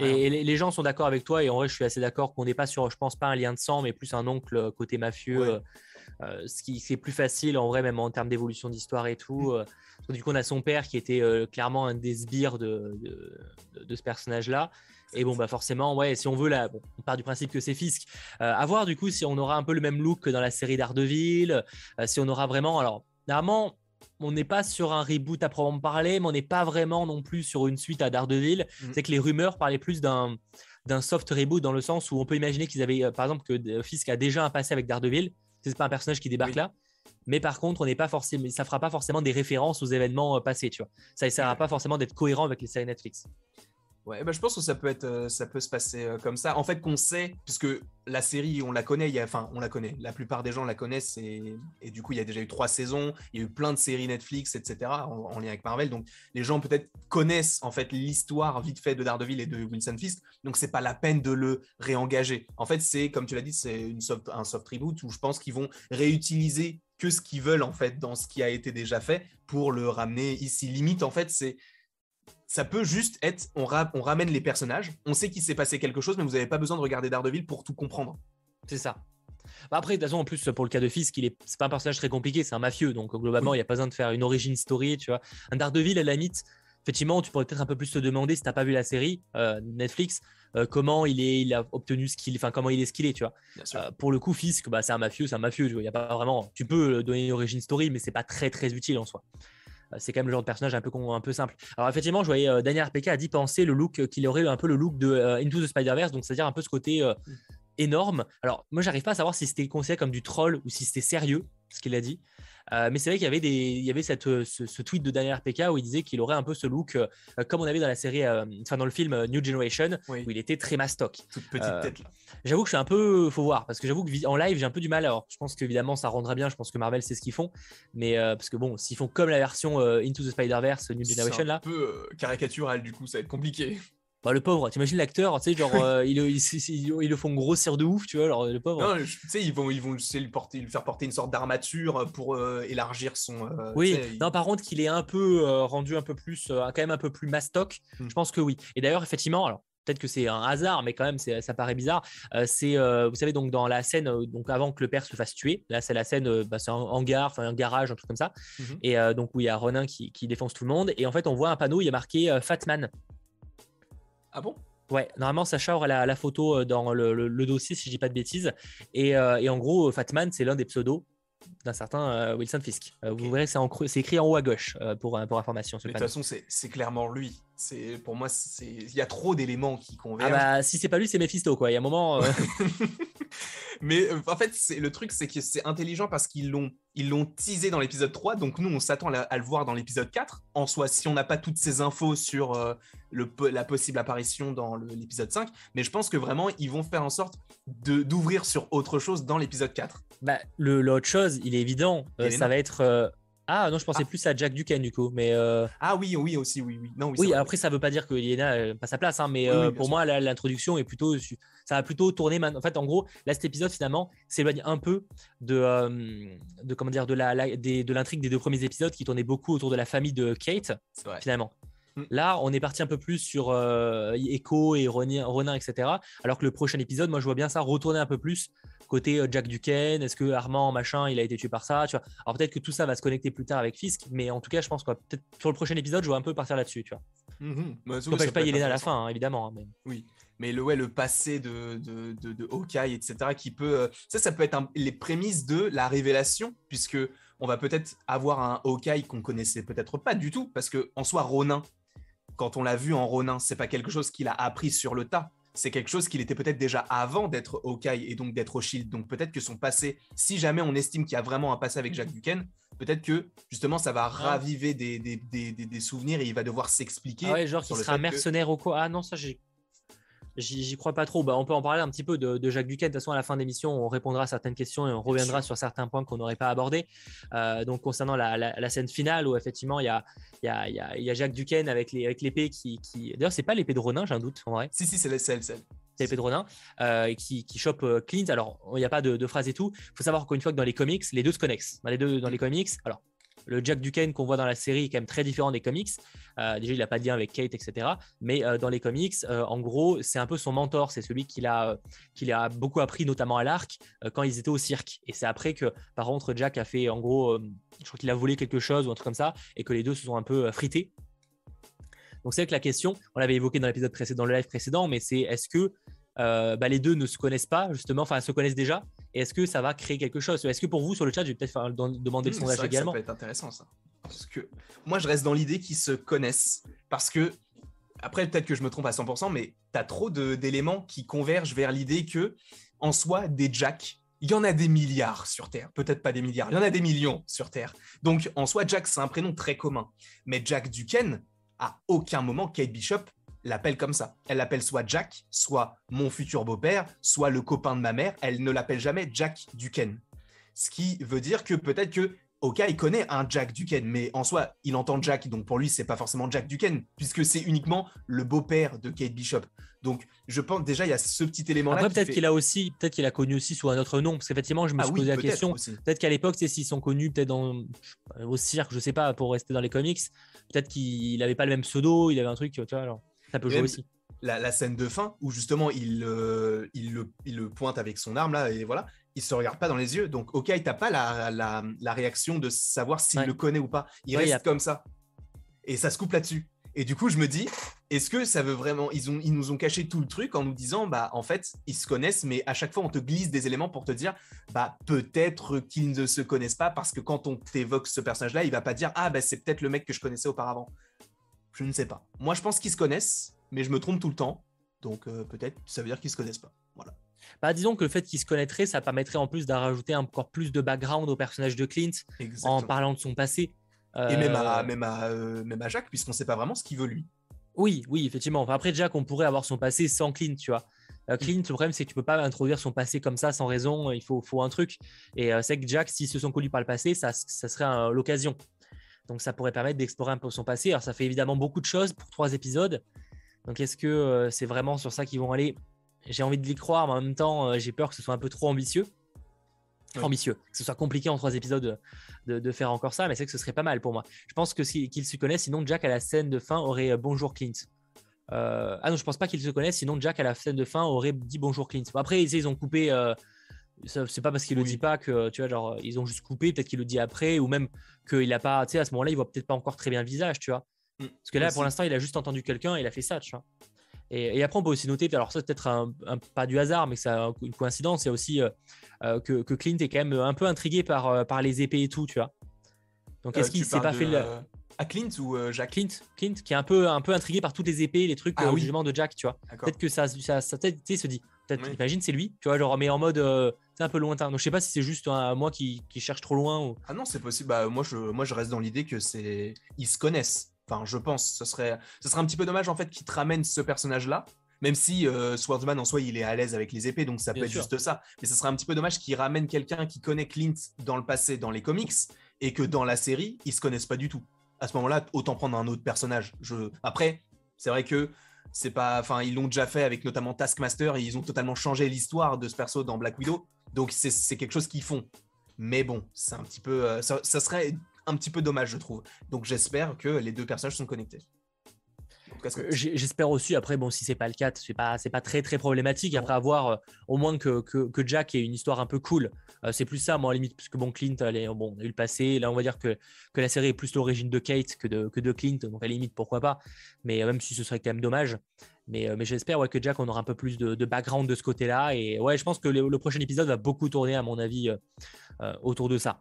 S1: Et les, gens sont d'accord avec toi, et en vrai, je suis assez d'accord qu'on n'est pas sur, je pense pas un lien de sang, mais plus un oncle euh, côté mafieux. Euh, Euh, ce qui c'est plus facile en vrai, même en termes d'évolution d'histoire et tout. euh, du coup, on a son père qui était euh, clairement un des sbires de, de, de ce personnage-là. Et bon, bah forcément, ouais, si on veut, là, bon, on part du principe que c'est Fisk. À voir du coup si on aura un peu le même look que dans la série d'Ardeville, si on aura vraiment. Alors, normalement, on n'est pas sur un reboot à proprement parler, mais on n'est pas vraiment non plus sur une suite à Daredevil.
S2: Mhm.
S1: C'est que les rumeurs parlaient plus d'un d'un soft reboot dans le sens où on peut imaginer qu'ils avaient, euh, par exemple, que Fisk a déjà un passé avec Daredevil. C'est pas un personnage qui débarque
S2: Oui.
S1: là. Mais par contre, on n'est pas forcément, ça fera pas forcément des références aux événements euh, passés, tu vois. Ça ne essaiera pas forcément d'être cohérent avec les séries Netflix.
S2: Ouais, bah, je pense que ça peut être, euh, ça peut se passer euh, comme ça. En fait, qu'on sait, puisque la série, on la connaît, il y a, enfin, on la connaît. La plupart des gens la connaissent et, et du coup, il y a déjà eu trois saisons, il y a eu plein de séries Netflix, etc. En, en lien avec Marvel. Donc, les gens peut-être connaissent en fait l'histoire vite fait de Daredevil et de Wilson Fisk. Donc, c'est pas la peine de le réengager. En fait, c'est comme tu l'as dit, c'est un soft reboot où je pense qu'ils vont réutiliser que ce qu'ils veulent en fait dans ce qui a été déjà fait pour le ramener ici. Limite, en fait, c'est ça peut juste être, on, ra- on ramène les personnages, on sait qu'il s'est passé quelque chose, mais vous n'avez pas besoin de regarder Daredevil pour tout comprendre.
S1: C'est ça. Bah après, de toute façon, en plus, pour le cas de Fisk, il est, c'est pas un personnage très compliqué, c'est un mafieux. Donc, globalement, il n'y a pas besoin de faire une origin story, tu vois. Un Daredevil, à la limite, effectivement, tu pourrais peut-être un peu plus te demander, si t'as pas vu la série euh, Netflix, euh, comment il, est, il a obtenu ce qu'il, enfin, comment il est ce qu'il est, tu vois. Euh, pour le coup, Fisk, bah, c'est un mafieux, c'est un mafieux, tu vois. Y a pas vraiment. Tu peux donner une origin story, mais c'est pas très, très utile en soi. Euh, C'est quand même le genre de personnage un peu, un peu simple. Alors effectivement, je voyais euh, Daniel RPK a dit penser le look euh, qu'il aurait un peu le look de Into the Spider-Verse, donc c'est-à-dire un peu ce côté euh, énorme. Alors moi, j'arrive pas à savoir si c'était considéré comme du troll ou si c'était sérieux ce qu'il a dit. Euh, mais c'est vrai qu'il y avait des, il y avait cette, euh, ce, ce tweet de Daniel RPK où il disait qu'il aurait un peu ce look euh, comme on avait dans la série, euh, enfin dans le film New Generation
S2: Oui,
S1: où il était très mastoc.
S2: toute petite tête là.
S1: J'avoue que je suis un peu, faut voir, parce que j'avoue que en live j'ai un peu du mal. Alors, je pense qu'évidemment ça rendra bien. Je pense que Marvel c'est ce qu'ils font, mais parce que bon, s'ils font comme la version Into the Spider-Verse New
S2: C'est
S1: Generation
S2: un
S1: là,
S2: peu euh, caricatural du coup, ça va être compliqué.
S1: Bah, le pauvre, t'imagines l'acteur, tu sais, genre euh, ils, le- ils, ils- ils le font grossir de ouf, tu vois, alors le pauvre.
S2: Non, tu sais, ils vont, ils vont lui porter, lui faire porter une sorte d'armature pour euh, élargir son. euh,
S1: Oui, non, par contre, qu'il est un peu euh, rendu un peu plus, euh, quand même un peu plus mastoc,
S2: Hmm.
S1: je pense que oui. Et d'ailleurs, effectivement, alors peut-être que c'est un hasard, mais quand même, ça paraît bizarre. euh, c'est, euh, vous savez, donc dans la scène, euh, donc avant que le père se fasse tuer, là, c'est la scène, euh, bah, c'est un hangar, enfin un garage, un truc comme ça.
S2: Mhm.
S1: Et euh, donc où il y a Ronin qui, qui défonce tout le monde. Et en fait, on voit un panneau, il y a marqué euh, Fatman.
S2: Ah bon?
S1: Ouais, normalement, Sacha aura la, la photo euh, dans le, le- le dossier, si je dis pas de bêtises. Et, euh, et en gros, euh, Fatman, c'est l'un des pseudos d'un certain euh, Wilson Fisk. Euh. Vous verrez, c'est, en creux- c'est écrit en haut à gauche pour, pour information. Ce
S2: Mais de toute façon, c'est c'est clairement lui. C'est pour moi, il y a trop d'éléments qui
S1: Ah
S2: convergent.
S1: bah, si c'est pas lui, c'est Mephisto, quoi. Il y a un moment.
S2: Mais euh, en fait, c'est le truc, c'est que c'est intelligent parce qu'ils l'ont ils l'ont teasé dans l'épisode 3, donc nous on s'attend à, le voir dans l'épisode 4. En soi, si on n'a pas toutes ces infos sur euh, le, la possible apparition dans l'épisode 5, mais je pense que vraiment ils vont faire en sorte d'ouvrir sur autre chose dans l'épisode 4.
S1: bah, le, l'autre chose, il est évident. euh, ça va être. Ah non, je pensais
S2: Ah.
S1: plus à Jack Duquesne, du coup. Mais. euh,
S2: Ah oui, oui aussi, oui, oui. Non, oui,
S1: après ça veut pas dire que Yéna euh, pas sa place, hein, mais
S2: Oui, oui,
S1: euh, pour
S2: sûr.
S1: moi l'introduction est plutôt, ça va plutôt tourner. En fait, en gros, là cet épisode finalement s'éloigne un peu de, euh, de comment dire, de la, la- des- de l'intrigue des deux premiers épisodes qui tournaient beaucoup autour de la famille de Kate finalement.
S2: Mm.
S1: Là, on est parti un peu plus sur euh, Echo et Ronin, Ronin, etc. Alors que le prochain épisode, moi, je vois bien ça retourner un peu plus côté euh, Jack Duquesne. Est-ce que Armand, machin, il a été tué par ça tu vois? Alors peut-être que tout ça va se connecter plus tard avec Fisk, mais en tout cas, je pense que peut-être sur le prochain épisode, je vais un peu partir là-dessus. Tu vois.
S2: Bah, oui,
S1: Je n'empêche
S2: ça
S1: pas Yelena à la fin, hein, évidemment. hein, mais...
S2: mais le, ouais, le passé de, de, de, de Hawkeye, etc., qui peut. euh, ça, ça peut être un- les prémices de la révélation, puisque on va peut-être avoir un Hawkeye qu'on connaissait peut-être pas du tout, parce que en soi, Ronin, quand on l'a vu en Ronin, c'est pas quelque chose qu'il a appris sur le tas. C'est quelque chose qu'il était peut-être déjà avant d'être Hawkeye et donc d'être au Shield. Donc peut-être que son passé, si jamais on estime qu'il y a vraiment un passé avec Jack Duquesne, peut-être que justement ça va raviver des, des, des, des- des souvenirs et il va devoir s'expliquer.
S1: Ah ouais, genre qu'il sera
S2: que-
S1: mercenaire ou quoi Ah non, ça, j'ai- j'y crois pas trop. Bah, on peut en parler un petit peu de, de Jacques Duquesne. De toute façon, à la fin de l'émission, on répondra à certaines questions et on reviendra sur certains points qu'on n'aurait pas abordés. Euh, donc, concernant la, la- la scène finale, où effectivement, il y a, y, a, y, a, y a Jacques Duquesne avec les- avec l'épée qui, qui... D'ailleurs, c'est pas l'épée de Ronin, j'ai un doute, en vrai.
S2: Si, si, c'est la- c'est elle, c'est
S1: l'épée de Ronin, euh, qui, qui chope euh, Clint. Alors, il n'y a pas de, de phrase et tout. Il faut savoir qu'une fois que dans les comics, les deux se connexent. Dans les deux, dans les comics, alors, le Jack Duquesne qu'on voit dans la série est quand même très différent des comics. Euh, déjà, il n'a pas de lien avec Kate, etc. Mais euh, dans les comics, euh, en gros, c'est un peu son mentor. C'est celui qu'il a, a beaucoup appris, notamment à l'arc, quand ils étaient au cirque. Et c'est après que, par contre, Jack a fait, en gros, je crois qu'il a volé quelque chose ou un truc comme ça, et que les deux se sont un peu frités. Donc c'est que la question, on l'avait évoqué dans l'épisode précédent, le live précédent, mais c'est est-ce que bah, les deux ne se connaissent pas, justement, enfin, se connaissent déjà, est-ce que ça va créer quelque chose? Est-ce que pour vous, sur le chat, je vais peut-être demander le mmh, sondage également
S2: Ça peut être intéressant, ça. Parce que moi, je reste dans l'idée qu'ils se connaissent. Parce que, après, peut-être que je me trompe à 100%, mais tu as trop d'éléments qui convergent vers l'idée que, en soi, des Jack, il y en a des milliards sur Terre. Peut-être pas des milliards, il y en a des millions sur Terre. Donc, en soi, Jack, c'est un prénom très commun. Mais Jack Duquesne, à aucun moment, Kate Bishop l'appelle comme ça. Elle l'appelle soit Jack, soit mon futur beau-père, soit le copain de ma mère. Elle ne l'appelle jamais Jack Duquesne. Ce qui veut dire que peut-être que Oka, il connaît un Jack Duquesne, mais en soi, il entend Jack, donc pour lui, c'est pas forcément Jack Duquesne, puisque c'est uniquement le beau-père de Kate Bishop. Donc, je pense déjà, il y a ce petit élément-là.
S1: Après, peut-être qu'il a aussi, peut-être qu'il a connu aussi sous un autre nom, parce qu'effectivement, je me ah suis posé la question. Peut-être qu'à l'époque, s'ils sont connus, peut-être au cirque, je sais pas, pour rester dans les comics, peut-être qu'il n'avait pas le même pseudo, il avait un truc, tu vois, alors. Ça peut jouer aussi.
S2: La, scène de fin où justement il, euh, il, le, pointe avec son arme là et voilà, il se regarde pas dans les yeux. Donc, ok, t'as pas la, la, réaction de savoir s'il le connaît ou pas. Il reste comme ça. Et ça se coupe là-dessus. Et du coup, je me dis, est-ce que ça veut vraiment. Ils, ont, ils nous ont caché tout le truc en nous disant, bah, en fait, ils se connaissent, mais à chaque fois, on te glisse des éléments pour te dire, bah, peut-être qu'ils ne se connaissent pas parce que quand on t'évoque ce personnage-là, il va pas dire, ah, bah, c'est peut-être le mec que je connaissais auparavant. Je ne sais pas. Moi, je pense qu'ils se connaissent, mais je me trompe tout le temps. Donc, euh, peut-être, ça veut dire qu'ils se connaissent pas. Voilà.
S1: Bah, disons que le fait qu'ils se connaîtraient, ça permettrait en plus de rajouter encore plus de background au personnage de Clint en parlant de son passé.
S2: Et même à, euh, même à, euh, même à Jack, puisqu'on ne sait pas vraiment ce qu'il veut lui.
S1: Oui, oui, effectivement. après, Jack, on pourrait avoir son passé sans Clint, tu vois. Clint, le problème, c'est que tu peux pas introduire son passé comme ça sans raison. Il faut, faut un truc. Et c'est que Jack, s'ils se sont connus par le passé, ça, ça serait l'occasion. Donc ça pourrait permettre d'explorer un peu son passé. Alors ça fait évidemment beaucoup de choses pour trois épisodes. Donc est-ce que euh, c'est vraiment sur ça qu'ils vont aller? J'ai envie de l'y croire, mais en même temps, euh, j'ai peur que ce soit un peu trop ambitieux. Ambitieux, que ce soit compliqué en trois épisodes de, faire encore ça, mais c'est que ce serait pas mal pour moi. Je pense que qu'ils se connaissent, sinon Jack à la scène de fin aurait euh, bonjour Clint. ah non, je pense pas qu'ils se connaissent, sinon Jack à la scène de fin aurait dit bonjour Clint. après, ils ont coupé c'est pas parce qu'il le dit pas que tu vois genre ils ont juste coupé peut-être qu'il le dit après ou même qu'il a pas tu sais à ce moment-là il voit peut-être pas encore très bien le visage tu vois. Mm. parce que là pour l'instant il a juste entendu quelqu'un et il a fait ça tu vois. Et, après on peut aussi noter alors ça c'est peut-être un, pas du hasard mais c'est une coïncidence a aussi euh, euh, que, que, Clint est quand même un peu intrigué par euh, par les épées et tout tu vois.
S2: Donc est-ce qu'il s'est pas fait le à Clint ou Jack?
S1: Clint, Clint qui est un peu un peu intrigué par toutes les épées les trucs ah, jugement de Jack tu vois. Peut-être que ça, ça, sa tête se dit imagine c'est lui tu vois genre mais en mode c'est un peu lointain. Donc je sais pas si c'est juste moi qui, cherche trop loin. Ou...
S2: Ah non, c'est possible. Bah, moi, je, moi, je reste dans l'idée que c'est ils se connaissent. Enfin, je pense. Ce serait, ce serait un petit peu dommage en fait qu'ils te ramènent ce personnage-là. Même si euh, Swordsman en soi il est à l'aise avec les épées, donc ça peut être juste ça. Mais ce serait un petit peu dommage qu'ils ramènent quelqu'un qui connaît Clint dans le passé, dans les comics, et que dans la série, ils se connaissent pas du tout. À ce moment-là, autant prendre un autre personnage. Je... Après, c'est vrai que c'est pas, enfin, ils l'ont déjà fait avec notamment Taskmaster et ils ont totalement changé l'histoire de ce perso dans Black Widow. Donc c'est quelque chose qu'ils font. Mais bon, c'est un petit peu, euh, ça, serait un petit peu dommage, je trouve. Donc j'espère que les deux personnages sont connectés.
S1: Euh, j'espère aussi, après, bon, si c'est pas le cas, c'est pas, pas très très problématique. Après avoir, euh, au moins que, que, Jack ait une histoire un peu cool. c'est plus ça, moi, à la limite, parce que bon, Clint, elle bon, on a eu le passé. Là, on va dire que, que la série est plus l'origine de Kate que de, que de Clint. Donc, à la limite, pourquoi pas. Mais même si ce serait quand même dommage. Mais, euh, mais j'espère ouais, que Jack, on aura un peu plus de, background de ce côté-là. Et ouais, je pense que le, prochain épisode va beaucoup tourner, à mon avis, euh, euh, autour de ça.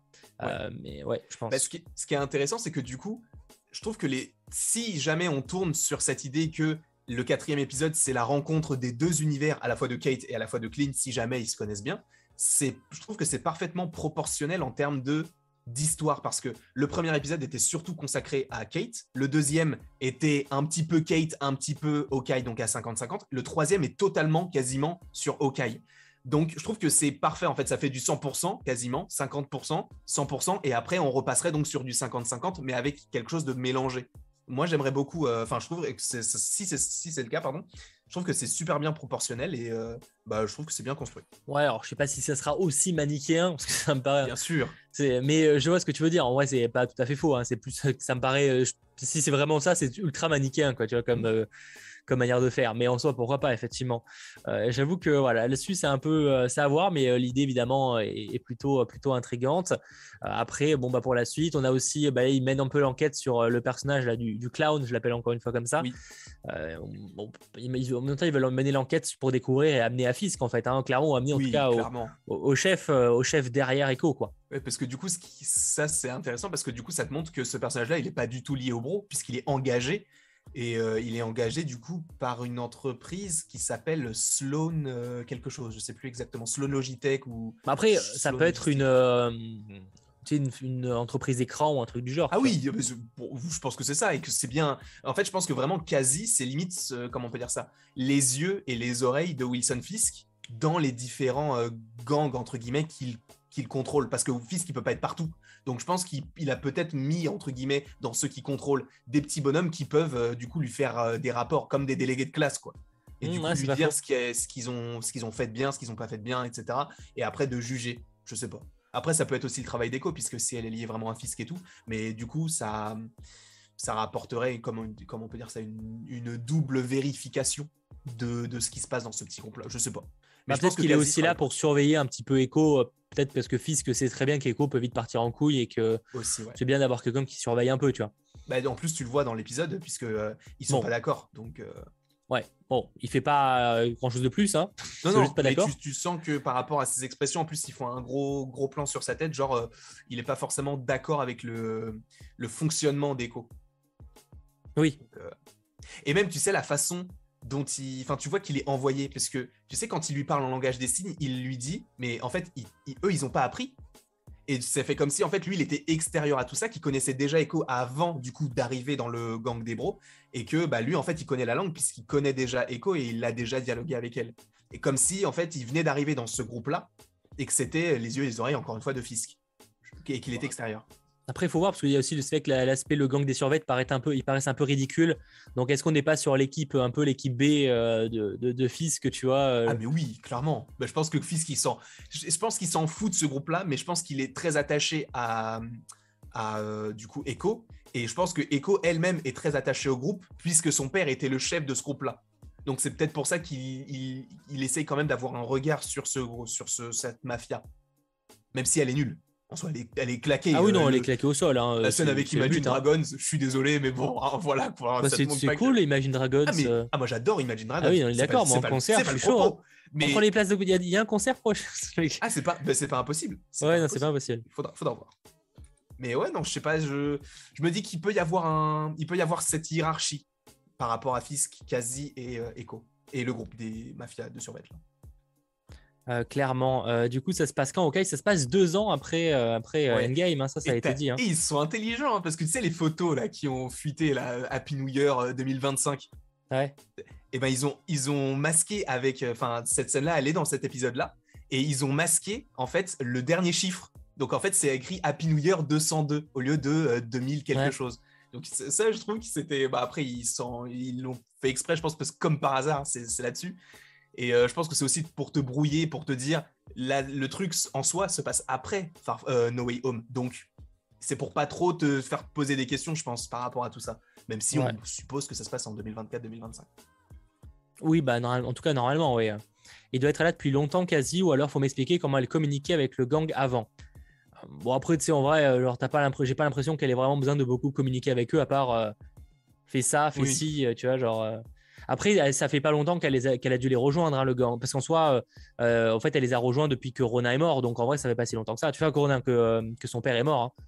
S1: mais ouais, je pense.
S2: Bah, ce, qui, ce, qui, est intéressant, c'est que du coup, je trouve que les, si jamais on tourne sur cette idée que le quatrième épisode, c'est la rencontre des deux univers, à la fois de Kate et à la fois de Clint, si jamais ils se connaissent bien, je trouve que c'est parfaitement proportionnel en termes de d'histoire. Parce que le premier épisode était surtout consacré à Kate, le deuxième était un petit peu Kate, un petit peu Hawkeye, donc à 50-50, le troisième est totalement quasiment sur Hawkeye. Donc je trouve que c'est parfait, en fait ça fait du 100% quasiment, 50%, 100%, et après on repasserait donc sur du 50-50, mais avec quelque chose de mélangé. Moi j'aimerais beaucoup, euh, enfin je trouve que si c'est si le cas, pardon, je trouve que c'est super bien proportionnel et, euh, bah, je trouve que c'est bien construit.
S1: Ouais, alors je sais pas si ça sera aussi manichéen, parce que ça me paraît.
S2: Bien sûr.
S1: Mais euh, je vois ce que tu veux dire. En vrai, c'est pas tout à fait faux. hein. C'est plus, ça me paraît. euh, je- Si c'est vraiment ça, c'est ultra manichéen, quoi. Tu vois,
S2: Mm.
S1: comme. Euh, comme manière de faire, mais en soi, pourquoi pas, effectivement. Euh, J'avoue que voilà, là-dessus, c'est un peu euh, c'est à voir, mais euh, l'idée, évidemment, est, est plutôt, plutôt intrigante. Euh, après, bon, bah, pour la suite, on a aussi, bah, il mène un peu l'enquête sur euh, le personnage là, du, du clown, je l'appelle encore une fois comme ça.
S2: Oui.
S1: Euh, bon, ils- en même temps, ils veulent mener l'enquête pour découvrir et amener à Fisk, en fait. Hein, clairement, amener en
S2: oui,
S1: tout cas au, chef, euh, au chef derrière Echo, quoi.
S2: Ouais, parce que du coup, ce qui- ça c'est intéressant parce que du coup, ça te montre que ce personnage-là, il n'est pas du tout lié au bro, puisqu'il est engagé. Et euh, il est engagé du coup par une entreprise qui s'appelle Sloan euh, quelque chose, je sais plus exactement, Sloan Logitech ou.
S1: Mais Après, ça
S2: Sloan
S1: peut être une, euh, une, une entreprise écran ou un truc du genre.
S2: Ah oui, bon, je pense que c'est ça et que c'est bien. En fait, je pense que vraiment quasi, c'est limite, euh, comment on peut dire ça, les yeux et les oreilles de Wilson Fisk dans les différents euh, gangs entre guillemets qu'il qu'il contrôle, parce que Fisk il peut pas être partout. Donc je pense qu'il il a peut-être mis entre guillemets dans ceux qui contrôlent des petits bonhommes qui peuvent euh, du coup lui faire euh, des rapports comme des délégués de classe quoi. Et du
S1: Mmh,
S2: coup
S1: ouais,
S2: lui dire ce qu'ils ont, ce ont fait de bien, ce qu'ils ont pas fait de bien, etc. Et après de juger, je sais pas. Après, ça peut être aussi le travail d'écho, puisque si elle est liée vraiment à Fisk et tout. Mais du coup, ça, ça rapporterait, comme on, comme on peut dire ça, une, une double vérification de, de ce qui se passe dans ce petit groupe-là. Je sais pas.
S1: Bah,
S2: pense
S1: peut-être qu'il est aussi là pour surveiller un petit peu Echo, euh, peut-être parce que Fisk sait très bien qu'Echo peut vite partir en couille et que.
S2: Ouais.
S1: c'est bien d'avoir quelqu'un qui surveille un peu, tu vois.
S2: Bah, en plus, tu le vois dans l'épisode, puisque euh, ils sont
S1: Bon.
S2: pas d'accord. Donc, euh,
S1: Ouais, bon, il fait pas grand chose de plus, hein.
S2: non, non,
S1: pas
S2: mais tu, tu sens que par rapport à ses expressions, en plus, ils font un gros, gros plan sur sa tête. Genre, euh, il est pas forcément d'accord avec le, le fonctionnement d'Echo.
S1: Oui,
S2: Et même, tu sais, la façon dont il. Enfin, tu vois qu'il est envoyé. Parce que, tu sais, quand il lui parle en langage des signes, il lui dit, mais en fait, il- il- eux, ils n'ont pas appris. Et ça fait comme si, en fait, lui, il était extérieur à tout ça, qu'il connaissait déjà Echo avant, du coup, d'arriver dans le gang des bros. Et que, bah, lui, en fait, il connaît la langue, puisqu'il connaît déjà Echo et il a déjà dialogué avec elle. Et comme si, en fait, il venait d'arriver dans ce groupe-là et que c'était les yeux et les oreilles, encore une fois, de Fisk. Et qu'il était extérieur.
S1: Après, il faut voir parce qu'il y a aussi le fait que la- l'aspect le gang des survêtes paraît un peu, il paraissent un peu ridicule. Donc, est-ce qu'on n'est pas sur l'équipe un peu l'équipe B euh, de, de, de Fisk, tu vois euh,
S2: Ah mais oui, clairement. Bah, je pense que Fisk il s'en, je pense qu'il s'en fout de ce groupe-là, mais je pense qu'il est très attaché à, à euh, du coup Echo, et je pense que Echo elle-même est très attachée au groupe puisque son père était le chef de ce groupe-là. Donc c'est peut-être pour ça qu'il il, il essaye quand même d'avoir un regard sur ce sur ce, cette mafia, même si elle est nulle. En soi, elle est, elle est claquée.
S1: Ah oui,
S2: Euh,
S1: non, elle
S2: le-
S1: est claquée au sol. hein,
S2: La scène avec Imagine
S1: but, hein.
S2: Dragons, je suis désolé, mais bon, hein, voilà quoi.
S1: Bah, c'est
S2: que-
S1: cool, Imagine Dragons.
S2: Ah, mais,
S1: euh,
S2: ah, moi j'adore Imagine Dragons.
S1: Ah oui, on est d'accord, mais en concert,
S2: c'est
S1: chaud. On
S2: Mais
S1: prend les places de. Il y a- il y a un concert prochain. mec.
S2: Ah, c'est pas, c'est pas impossible.
S1: ouais, non, c'est pas impossible.
S2: Faudra, faudra voir. Mais ouais, non, je sais pas. Je, je me dis qu'il peut y avoir un, il peut y avoir cette hiérarchie par rapport à Fisk, Kazi et euh, Echo et le groupe des mafias de survêt.
S1: Euh, clairement. Euh, du coup, ça se passe quand Ok, ça se passe deux ans après, euh, après
S2: Ouais.
S1: Endgame. hein, ça, ça a été dit. hein.
S2: et ils sont intelligents hein, parce que tu sais les photos là qui ont fuité là, Happy New Year euh, 2025.
S1: Ouais.
S2: Et ben ils ont, ils ont masqué avec, enfin cette scène-là, elle est dans cet épisode-là, et ils ont masqué en fait le dernier chiffre. Donc en fait c'est écrit Happy New Year 202 au lieu de euh, 2000 quelque
S1: Ouais.
S2: chose. Donc ça je trouve que c'était, bah, après ils l'ont fait exprès, je pense parce que comme par hasard c'est là-dessus. Et euh, je pense que c'est aussi pour te brouiller, pour te dire la- le truc en soi se passe après Far- euh, No Way Home. Donc c'est pour pas trop te faire poser des questions, je pense, par rapport à tout ça. Même si
S1: Ouais.
S2: on suppose que ça se passe en 2024-2025.
S1: Oui, bah, en tout cas, normalement, oui. Il doit être là depuis longtemps quasi, ou alors faut m'expliquer comment elle communiquait avec le gang avant. Bon, après, tu sais, en vrai, euh, t'as pas j'ai pas l'impression qu'elle ait vraiment besoin de beaucoup communiquer avec eux, à part euh, fais ça, fais
S2: Oui.
S1: ci, tu vois, genre. Après, ça fait pas longtemps qu'elle a, dû les rejoindre, hein, le. Parce qu'en soi, euh, euh, en fait, elle les a rejoints depuis que Ronin est mort. Donc, en vrai, ça fait pas si longtemps que ça. Tu vois, que Ronin, que, euh, que son père est mort. hein.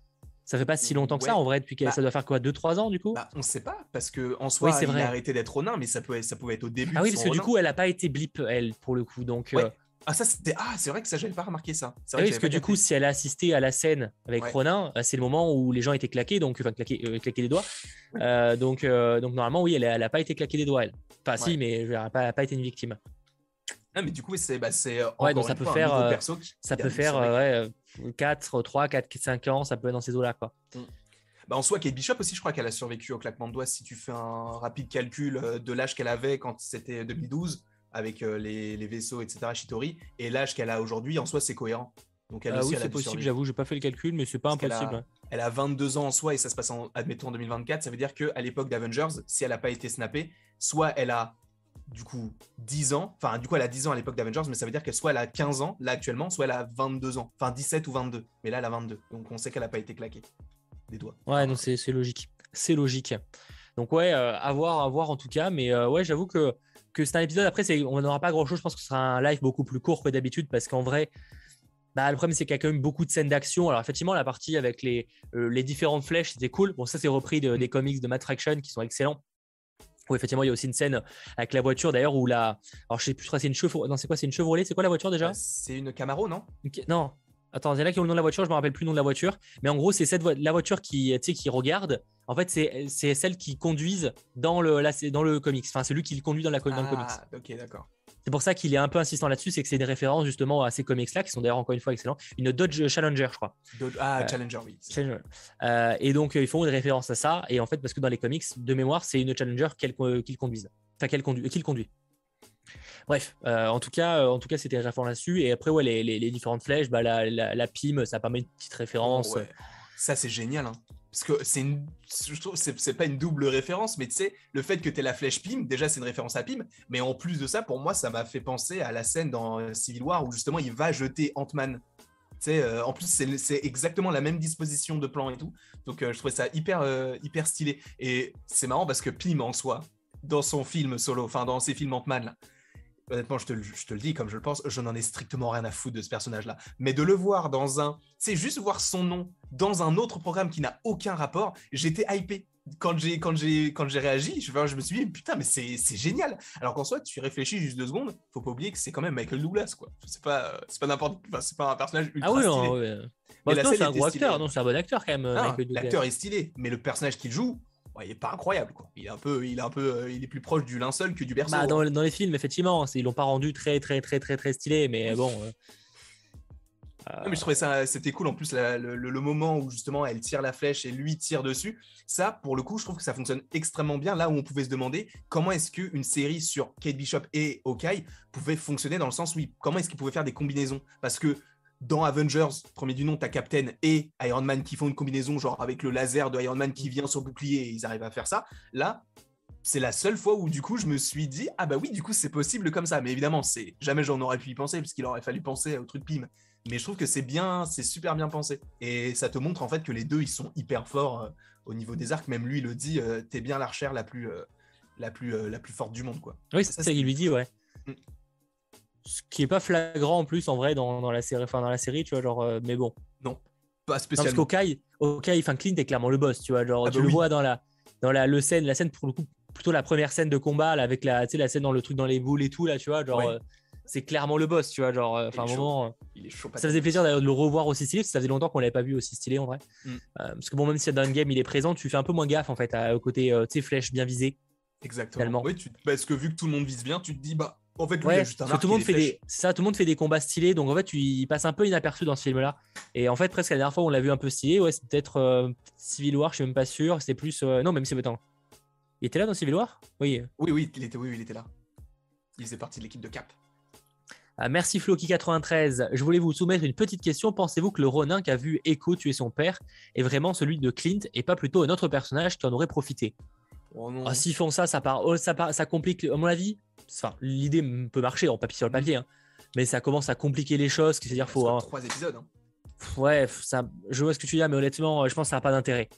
S1: Ça fait pas si longtemps que ça,
S2: Ouais.
S1: en vrai, depuis qu'elle,
S2: Bah.
S1: ça doit faire quoi, 2-3 ans, du coup?
S2: Bah, on sait pas, parce que en soi,
S1: c'est
S2: il
S1: vrai.
S2: a arrêté d'être Ronin, mais ça, pouvait être au début.
S1: Ah oui, parce que du coup, elle a pas été blip, elle, pour le coup. Donc,
S2: Ouais.
S1: euh,
S2: Ah, ça, c'était. Ah, c'est vrai que ça, j'avais pas remarqué ça. C'est
S1: Ah
S2: vrai
S1: oui,
S2: que
S1: parce que du coup, si elle a assisté à la scène avec
S2: Ouais.
S1: Ronin, euh, c'est le moment où les gens étaient claqués, donc enfin claqués, euh, claqués des doigts. Euh, donc, euh, donc normalement, oui, elle, a- elle a pas été claquée des doigts, elle. Enfin, si, mais elle n'a pas, été une victime.
S2: Ah, mais du coup, c'est bah,
S1: Ouais, donc ça peut
S2: fois,
S1: faire,
S2: nouveau perso qui-
S1: Ça peut faire
S2: c'est vrai.
S1: euh, ouais, 4, 3, 4, 5 ans, ça peut être dans ces eaux-là, quoi.
S2: Bah, en soi, Kate Bishop aussi, je crois qu'elle a survécu au claquement de doigts. Si tu fais un rapide calcul de l'âge qu'elle avait quand c'était 2012 avec euh, les, les vaisseaux, etc. Shitori, et l'âge qu'elle a aujourd'hui, en soi, c'est cohérent. Donc elle
S1: Ah
S2: aussi,
S1: oui,
S2: elle a
S1: c'est possible, j'avoue, j'ai pas fait le calcul, mais c'est pas
S2: Parce a-
S1: impossible. hein.
S2: Elle a 22 ans en soi et ça se passe en, admettons, en 2024. Ça veut dire qu'à l'époque d'Avengers, si elle n'a pas été snappée, soit elle a du coup 10 ans, enfin du coup elle a 10 ans à l'époque d'Avengers, mais ça veut dire qu'elle soit elle a 15 ans là actuellement, soit elle a 22 ans, enfin 17 ou 22. Mais là elle a 22, donc on sait qu'elle n'a pas été claquée des doigts.
S1: Ouais, non, c'est c'est logique. C'est logique. Donc ouais, euh, à voir, à voir en tout cas. Mais euh, ouais, j'avoue que, que c'est un épisode. Après, c'est- on n'aura pas grand-chose. Je pense que ce sera un live beaucoup plus court que d'habitude parce qu'en vrai, bah, le problème c'est qu'il y a quand même beaucoup de scènes d'action. Alors effectivement, la partie avec les, euh, les différentes flèches, c'était cool. Bon, ça c'est repris de- des comics de Matt Fraction qui sont excellents. Où effectivement, il y a aussi une scène avec la voiture d'ailleurs où la. Alors je sais plus, c'est une Chevrolet. Non, c'est quoi? C'est une Chevrolet? C'est quoi la voiture déjà?
S2: Euh, C'est une Camaro, non?
S1: Non. Attends, il y en a qui ont le nom de la voiture, je me rappelle plus le nom de la voiture. Mais en gros, c'est cette vo- la voiture qui, qui regarde. En fait, c'est c'est celle qui conduisent dans le, là, c'est dans le comics. Enfin, c'est lui qui le conduit dans, la, dans le comics.
S2: Ah, ok, d'accord.
S1: C'est pour ça qu'il est un peu insistant là-dessus, c'est que c'est une référence justement à ces comics-là, qui sont d'ailleurs encore une fois excellents. Une Dodge Challenger, je crois.
S2: D'autres- Ah,
S1: Euh,
S2: Challenger, oui.
S1: Challenger. Euh, et donc, euh, ils font une référence à ça. Et en fait, parce que dans les comics, de mémoire, c'est une Challenger qu'ils conduisent. Enfin, qu'elle conduit, qu'il conduit. Bref, euh, en tout cas, euh, en tout cas, c'était référent là-dessus. Et après, ouais, les, différentes flèches, bah, la, la, PIM, ça permet une petite référence.
S2: Oh. Ça, c'est génial. Hein. Parce que c'est une. Je trouve c'est- pas une double référence, mais tu sais, le fait que tu la flèche Pym, déjà, c'est une référence à Pym. Mais en plus de ça, pour moi, ça m'a fait penser à la scène dans euh, Civil War où justement il va jeter Ant-Man. Euh, en plus, c'est exactement la même disposition de plan et tout. Donc, euh, je trouvais ça hyper, hyper stylé. Et c'est marrant parce que Pym, en soi, dans son film solo, enfin, dans ses films Ant-Man, honnêtement, je te, le- je te le dis comme je le pense, je n'en ai strictement rien à foutre de ce personnage-là. Mais de le voir dans un. C'est juste voir son nom dans un autre programme qui n'a aucun rapport, j'étais hypé. Quand j'ai, quand j'ai, quand j'ai réagi, je, je me suis dit, putain, mais c'est, c'est génial. Alors qu'en soi, tu réfléchis juste deux secondes, faut pas oublier que c'est quand même Michael Douglas, quoi. C'est pas, c'est pas n'importe, enfin, c'est pas un personnage ultra
S1: Ah oui,
S2: stylé.
S1: non, ouais. Non, c'est un gros acteur, non, c'est un bon acteur quand même.
S2: Non,
S1: Douglas.
S2: l'acteur est stylé, mais le personnage qu'il joue, ouais, il est pas incroyable, quoi. Il est un peu, il est un peu, euh, il est plus proche du linceul que du berceau.
S1: Bah, dans, dans les films, effectivement, ils l'ont pas rendu très, très, très, très, très stylé, mais bon. euh,
S2: Non, mais je trouvais ça, c'était cool. En plus, la- le, le- le moment où justement elle tire la flèche et lui tire dessus, ça, pour le coup, je trouve que ça fonctionne extrêmement bien. Là où on pouvait se demander comment est-ce qu'une série sur Kate Bishop et Hawkeye pouvait fonctionner dans le sens où il- comment est-ce qu'ils pouvaient faire des combinaisons Parce que dans Avengers, premier du nom, t'as Captain et Iron Man qui font une combinaison, genre avec le laser de Iron Man qui vient sur le bouclier et ils arrivent à faire ça. Là, c'est la seule fois où du coup je me suis dit ah bah oui du coup c'est possible comme ça. Mais évidemment c'est jamais j'en aurais pu y penser parce qu'il aurait fallu penser au truc Pym. Mais je trouve que c'est bien c'est super bien pensé. Et ça te montre en fait que les deux ils sont hyper forts euh, au niveau des arcs. Même lui il le dit euh, t'es bien l'archère la plus euh, la plus la plus forte du monde quoi
S1: Oui,
S2: Ça,
S1: c'est ça
S2: c'est-
S1: qu'il lui dit, ouais. Ce qui est pas flagrant en plus en vrai dans, dans la série, enfin dans la série, tu vois, genre, euh, mais bon.
S2: pas
S1: Non, parce
S2: spécialement
S1: qu'Okai, Okai, enfin Clint est clairement le boss, tu vois, genre
S2: Ah
S1: tu
S2: bah
S1: le vois dans la dans la le scène, la scène pour le coup plutôt la première scène de combat là, avec la la scène dans le truc dans les boules et tout là, tu vois, genre
S2: Ouais.
S1: euh, c'est clairement le boss, tu vois, genre euh, enfin un moment
S2: il est chaud
S1: ça faisait plaisir d'ailleurs de le revoir aussi stylé, parce que ça faisait longtemps qu'on l'avait pas vu aussi stylé en vrai.
S2: Mm.
S1: Euh, parce que bon même si dans le game il est présent, tu fais un peu moins gaffe en fait à- au côté euh, tu sais flèche bien visée.
S2: exactement
S1: Finalement.
S2: oui tu parce que vu que tout le monde vise bien tu te dis bah en fait lui il
S1: Ouais,
S2: a juste un arc
S1: tout le monde fait des, ça, tout le monde fait des combats stylés, donc en fait, tu, il passe un peu inaperçu dans ce film-là. Et en fait, presque la dernière fois, on l'a vu un peu stylé. Ouais, c'est peut-être euh, Civil War, je suis même pas sûr. C'était plus, euh, non, même si attends, il était là dans Civil War? Oui.
S2: oui oui il était oui, oui, il était là il faisait partie de l'équipe de Cap
S1: Ah, merci Floki93. Je voulais vous soumettre une petite question. Pensez-vous que le Ronin qui a vu Echo tuer son père est vraiment celui de Clint et pas plutôt un autre personnage qui en aurait profité?
S2: Oh non
S1: Ah, S'ils font ça, ça, part, oh, ça, part- ça complique, à mon avis. Enfin, l'idée peut marcher en papier sur le papier, hein, mais ça commence à compliquer les choses. C'est-à-dire, faut. Hein,
S2: trois épisodes hein.
S1: Ouais, ça, je vois ce que tu dis mais honnêtement, je pense que ça n'a pas d'intérêt.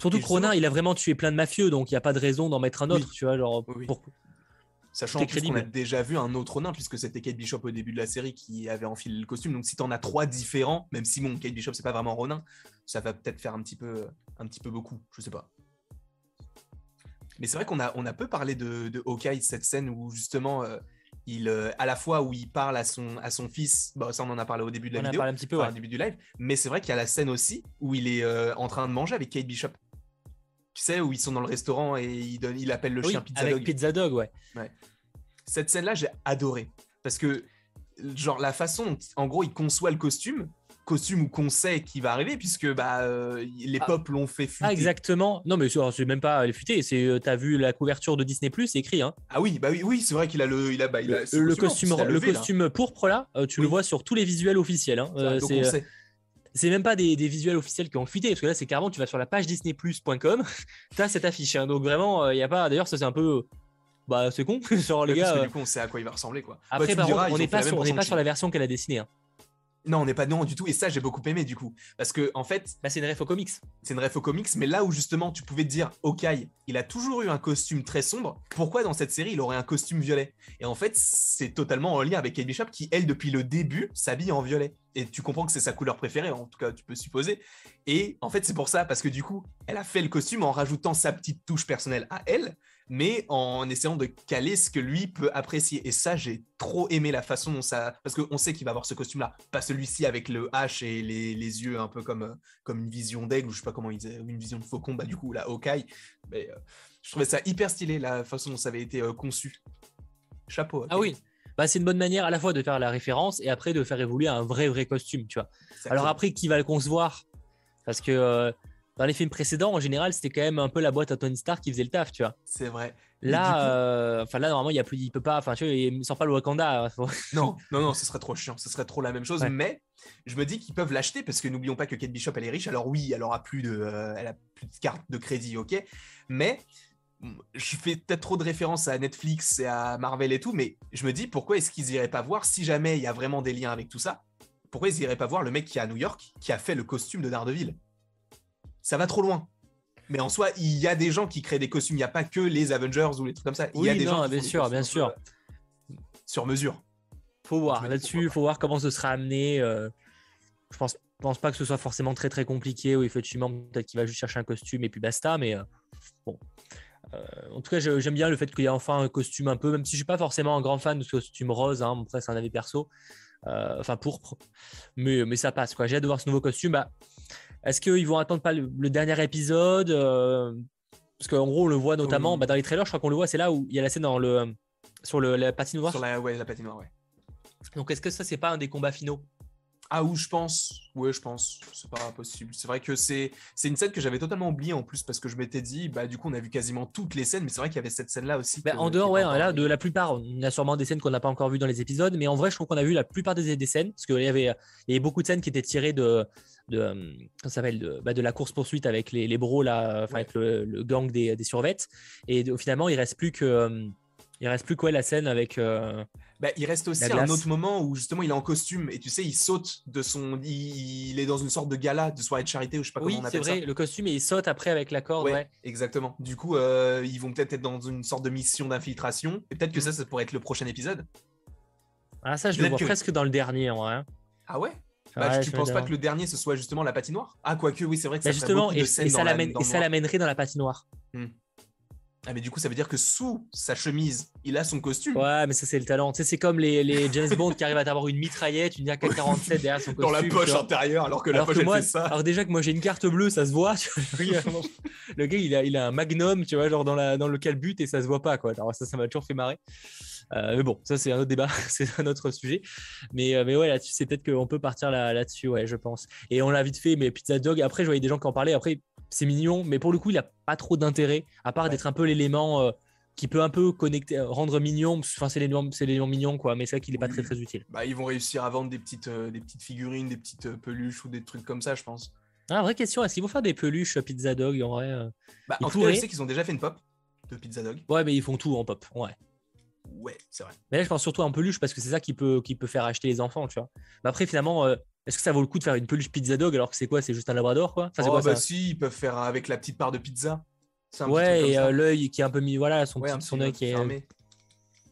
S1: Surtout que Ronin, il a vraiment tué plein de mafieux, donc il n'y a pas de raison d'en mettre un
S2: Oui.
S1: autre, tu vois, genre,
S2: Oui, oui.
S1: pour-
S2: Sachant qu'on a déjà vu un autre nain, puisque c'était Kate Bishop au début de la série qui avait enfilé le costume. Donc si t'en as trois différents, même si bon, Kate Bishop c'est pas vraiment Ronin, ça va peut-être faire un petit peu, un petit peu beaucoup, je sais pas. Mais c'est vrai qu'on a, on a peu parlé de, de Hawkeye, cette scène où justement, euh, il, euh, à la fois où il parle à son, à son fils, bah, ça on en a parlé au début de la
S1: on en a
S2: vidéo,
S1: parlé un petit peu,
S2: enfin,
S1: ouais.
S2: au début du live, mais c'est vrai qu'il y a la scène aussi où il est euh, en train de manger avec Kate Bishop. Tu sais, où ils sont dans le restaurant et il, donne, il appelle le
S1: Oui,
S2: chien Pizza
S1: avec
S2: Dog.
S1: Pizza Dog, ouais.
S2: Cette scène-là, j'ai adoré. Parce que, genre, la façon dont, en gros, il conçoit le costume, costume ou qu'on sait qui va arriver, puisque bah, euh, les
S1: Ah.
S2: pop l'ont fait fuiter.
S1: Ah, exactement. Non, mais c'est même pas les futés. C'est, euh, t'as vu la couverture de Disney Plus, c'est écrit. Hein.
S2: Ah oui, bah oui, oui c'est vrai qu'il a le, il a, bah, il a
S1: Le,
S2: costume,
S1: le
S2: levé, là.
S1: costume pourpre là, euh, tu
S2: Oui.
S1: le vois sur tous les visuels officiels. hein. C'est, c'est même pas des, des visuels officiels qui ont fuité, parce que là, c'est carrément, tu vas sur la page disneyplus.com, t'as cette affiche. hein. Donc vraiment, il y a pas. D'ailleurs, ça c'est un peu. Bah, c'est con. Genre, les
S2: Ouais, parce
S1: gars.
S2: du coup, on sait à quoi il va ressembler, quoi. Bah,
S1: Après, par
S2: diras,
S1: contre, on n'est pas, sur, on pas sur la version qu'elle a dessinée. hein.
S2: Non, on n'est pas non du tout. Et ça, j'ai beaucoup aimé du coup, parce que en fait,
S1: Bah, c'est une ref aux comics.
S2: c'est une ref aux comics, mais là où justement tu pouvais te dire, Hawkeye, il a toujours eu un costume très sombre, pourquoi dans cette série il aurait un costume violet? Et en fait, c'est totalement en lien avec Kate Bishop qui, elle, depuis le début, s'habille en violet. Et tu comprends que c'est sa couleur préférée, en tout cas, tu peux supposer. Et en fait, c'est pour ça, parce que du coup, elle a fait le costume en rajoutant sa petite touche personnelle à elle, mais en essayant de caler ce que lui peut apprécier. Et ça, j'ai trop aimé la façon dont ça. Parce qu'on sait qu'il va avoir ce costume-là, pas celui-ci avec le H et les, les yeux un peu comme, euh, comme une vision d'aigle, ou je sais pas comment il disait, ou une vision de faucon, bah du coup, la Hawkeye. Mais euh, je trouvais ça hyper stylé, la façon dont ça avait été euh, conçu. Chapeau.
S1: Ah oui. Bah, c'est une bonne manière à la fois de faire la référence et après de faire évoluer un vrai, vrai costume, tu vois. Alors après, qui va le concevoir Parce que euh, dans les films précédents, en général, c'était quand même un peu la boîte à Tony Stark qui faisait le taf, tu vois.
S2: C'est vrai.
S1: Là,
S2: coup-
S1: euh, enfin là, normalement, il y a plus, il peut pas, enfin, tu vois, il sort pas le Wakanda. hein.
S2: Non, non, non, ce serait trop chiant, ce serait trop la même chose.
S1: Ouais.
S2: Mais je me dis qu'ils peuvent l'acheter parce que n'oublions pas que Kate Bishop elle est riche. Alors oui, elle aura plus de, euh, elle a plus de carte de crédit, ok. Mais mm, je fais peut-être trop de références à Netflix et à Marvel et tout, mais je me dis pourquoi est-ce qu'ils iraient pas voir si jamais il y a vraiment des liens avec tout ça Pourquoi ils iraient pas voir le mec qui est à New York qui a fait le costume de Daredevil? Ça va trop loin. Mais en soi, il y a des gens qui créent des costumes. Il n'y a pas que les Avengers ou les trucs comme ça. Il y a des
S1: non,
S2: gens qui
S1: bien
S2: font des
S1: sûr, bien sûr.
S2: euh, Sur mesure.
S1: Faut voir là-dessus, faut voir comment ce sera amené. euh, je pense, pense pas que ce soit forcément très très compliqué. Ou effectivement, peut-être qu'il va juste chercher un costume et puis basta. Mais euh, bon. Euh, en tout cas, j'aime bien le fait qu'il y ait enfin un costume un peu, même si je suis pas forcément un grand fan de ce costume rose. Hein, après, c'est un avis perso. Enfin, pourpre. Mais, mais ça passe. J'ai hâte de voir ce nouveau costume. Bah, Est-ce qu'ils vont attendre pas le, le dernier épisode euh, Parce qu'en gros, on le voit notamment
S2: Oui.
S1: bah, dans les trailers. Je crois qu'on le voit. C'est là où il y a la scène dans le, sur le, la patinoire.
S2: Sur la, ouais, la patinoire, ouais.
S1: Donc, est-ce que ça, c'est pas un des combats finaux?
S2: Ah, ou je pense. Ouais, je pense. C'est pas possible. C'est vrai que c'est une scène que j'avais totalement oubliée en plus parce que je m'étais dit, bah du coup, on a vu quasiment toutes les scènes, mais c'est vrai qu'il y avait cette scène-là aussi.
S1: Bah,
S2: que-
S1: en dehors, ouais, là, de la plupart, on a sûrement des scènes qu'on n'a pas encore vues dans les épisodes, mais en vrai, je trouve qu'on a vu la plupart des, des scènes, parce qu'il y avait, il y avait beaucoup de scènes qui étaient tirées de, de, euh, s'appelle, de, bah, de la course-poursuite avec les, les bros, là, enfin,
S2: Ouais.
S1: avec le, le gang des, des survettes, et finalement, il reste plus que. Il reste plus quoi la scène avec. euh,
S2: Bah, il reste aussi un autre moment où justement il est en costume et tu sais, il saute de son. Il, il est dans une sorte de gala, de soirée de charité ou je sais pas
S1: Oui,
S2: comment on
S1: c'est
S2: appelle
S1: vrai,
S2: ça.
S1: le costume et il saute après avec la corde.
S2: Ouais,
S1: Ouais.
S2: exactement. Du coup, euh, ils vont peut-être être dans une sorte de mission d'infiltration. Et peut-être que ça, ça pourrait être le prochain épisode.
S1: Ah, ça, je le vois
S2: que-
S1: presque dans le dernier, en vrai.
S2: Ah ouais? Bah,
S1: Ouais,
S2: tu penses pas que le dernier ce soit justement la patinoire? Ah, quoique, oui, c'est vrai que
S1: Bah,
S2: ça
S1: justement,
S2: beaucoup
S1: et,
S2: de
S1: et ça et l'amènerait dans la patinoire.
S2: Ah, mais du coup, ça veut dire que sous sa chemise, il a son costume.
S1: Ouais, mais ça, c'est le talent. Tu sais, c'est comme les, les James Bond qui arrivent à avoir une mitraillette, une AK-47 derrière son costume.
S2: dans la poche intérieure, alors que la
S1: alors
S2: poche
S1: que
S2: elle
S1: moi,
S2: fait ça.
S1: alors déjà que moi j'ai une carte bleue, ça se voit. le gars, il a, il a un magnum, tu vois, genre dans, la, dans le calbut et ça se voit pas, quoi. Alors ça, ça m'a toujours fait marrer. Euh, mais bon, ça c'est un autre débat, c'est un autre sujet. Mais, euh, mais ouais, là-dessus, c'est peut-être qu'on peut partir là- là-dessus, ouais, je pense. Et on l'a vite fait, mais Pizza Dog, après, je voyais des gens qui en parlaient. Après, c'est mignon, mais pour le coup, il a pas trop d'intérêt, à part
S2: Ouais.
S1: d'être un peu l'élément euh, qui peut un peu connecter, euh, rendre mignon. Enfin, c'est l'élément c'est l'élément mignon, quoi, mais c'est vrai qu'il est pas très très utile.
S2: Bah, ils vont réussir à vendre des petites, euh, des petites figurines, des petites euh, peluches ou des trucs comme ça, je pense.
S1: Ah, vraie question, est-ce qu'ils vont faire des peluches Pizza Dog en vrai
S2: Bah, en tout cas, je sais qu'ils ont déjà fait une pop de Pizza Dog.
S1: Ouais, mais ils font tout en pop, ouais.
S2: Ouais, c'est vrai.
S1: Mais là, je pense surtout en peluche parce que c'est ça qui peut, qui peut faire acheter les enfants, tu vois. Mais après, finalement, euh, est-ce que ça vaut le coup de faire une peluche pizza dog alors que c'est quoi C'est juste un labrador, quoi? Enfin,
S2: oh,
S1: quoi
S2: bah
S1: ça
S2: si, ils peuvent faire avec la petite part de pizza.
S1: Ouais, et euh, l'œil qui est un peu mis, voilà, son,
S2: Ouais,
S1: petit,
S2: un
S1: son
S2: petit-
S1: œil qui
S2: petit
S1: est.
S2: fermé.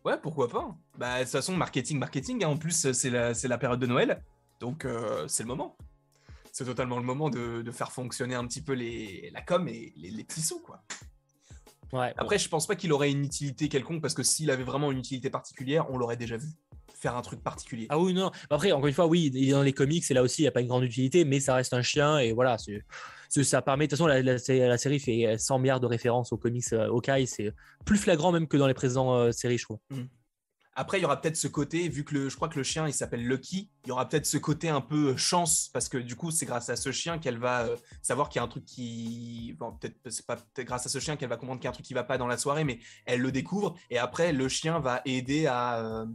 S2: Ouais, pourquoi pas Bah, de toute façon, marketing, marketing. hein. En plus, c'est la, la période de Noël. Donc, euh, c'est le moment. C'est totalement le moment de, de faire fonctionner un petit peu les, la com et les, les petits sous, quoi.
S1: Ouais,
S2: Après, je pense pas qu'il aurait une utilité quelconque parce que s'il avait vraiment une utilité particulière, on l'aurait déjà vu faire un truc particulier.
S1: Ah oui, non. Après, encore une fois, oui, il est dans les comics, et là aussi, il n'y a pas une grande utilité, mais ça reste un chien, et voilà, c'est, ça permet. De toute façon, la, la, la série fait 100 milliards de références aux comics euh, Hawkeye, c'est plus flagrant même que dans les précédentes euh, séries, je trouve.
S2: Après, il y aura peut-être ce côté, vu que le, je crois que le chien il s'appelle Lucky, il y aura peut-être ce côté un peu euh, chance, parce que du coup, c'est grâce à ce chien qu'elle va euh, savoir qu'il y a un truc qui. Bon, peut-être c'est pas grâce à ce chien qu'elle va comprendre qu'il y a un truc qui va pas dans la soirée, mais elle le découvre, et après, le chien va aider à. euh,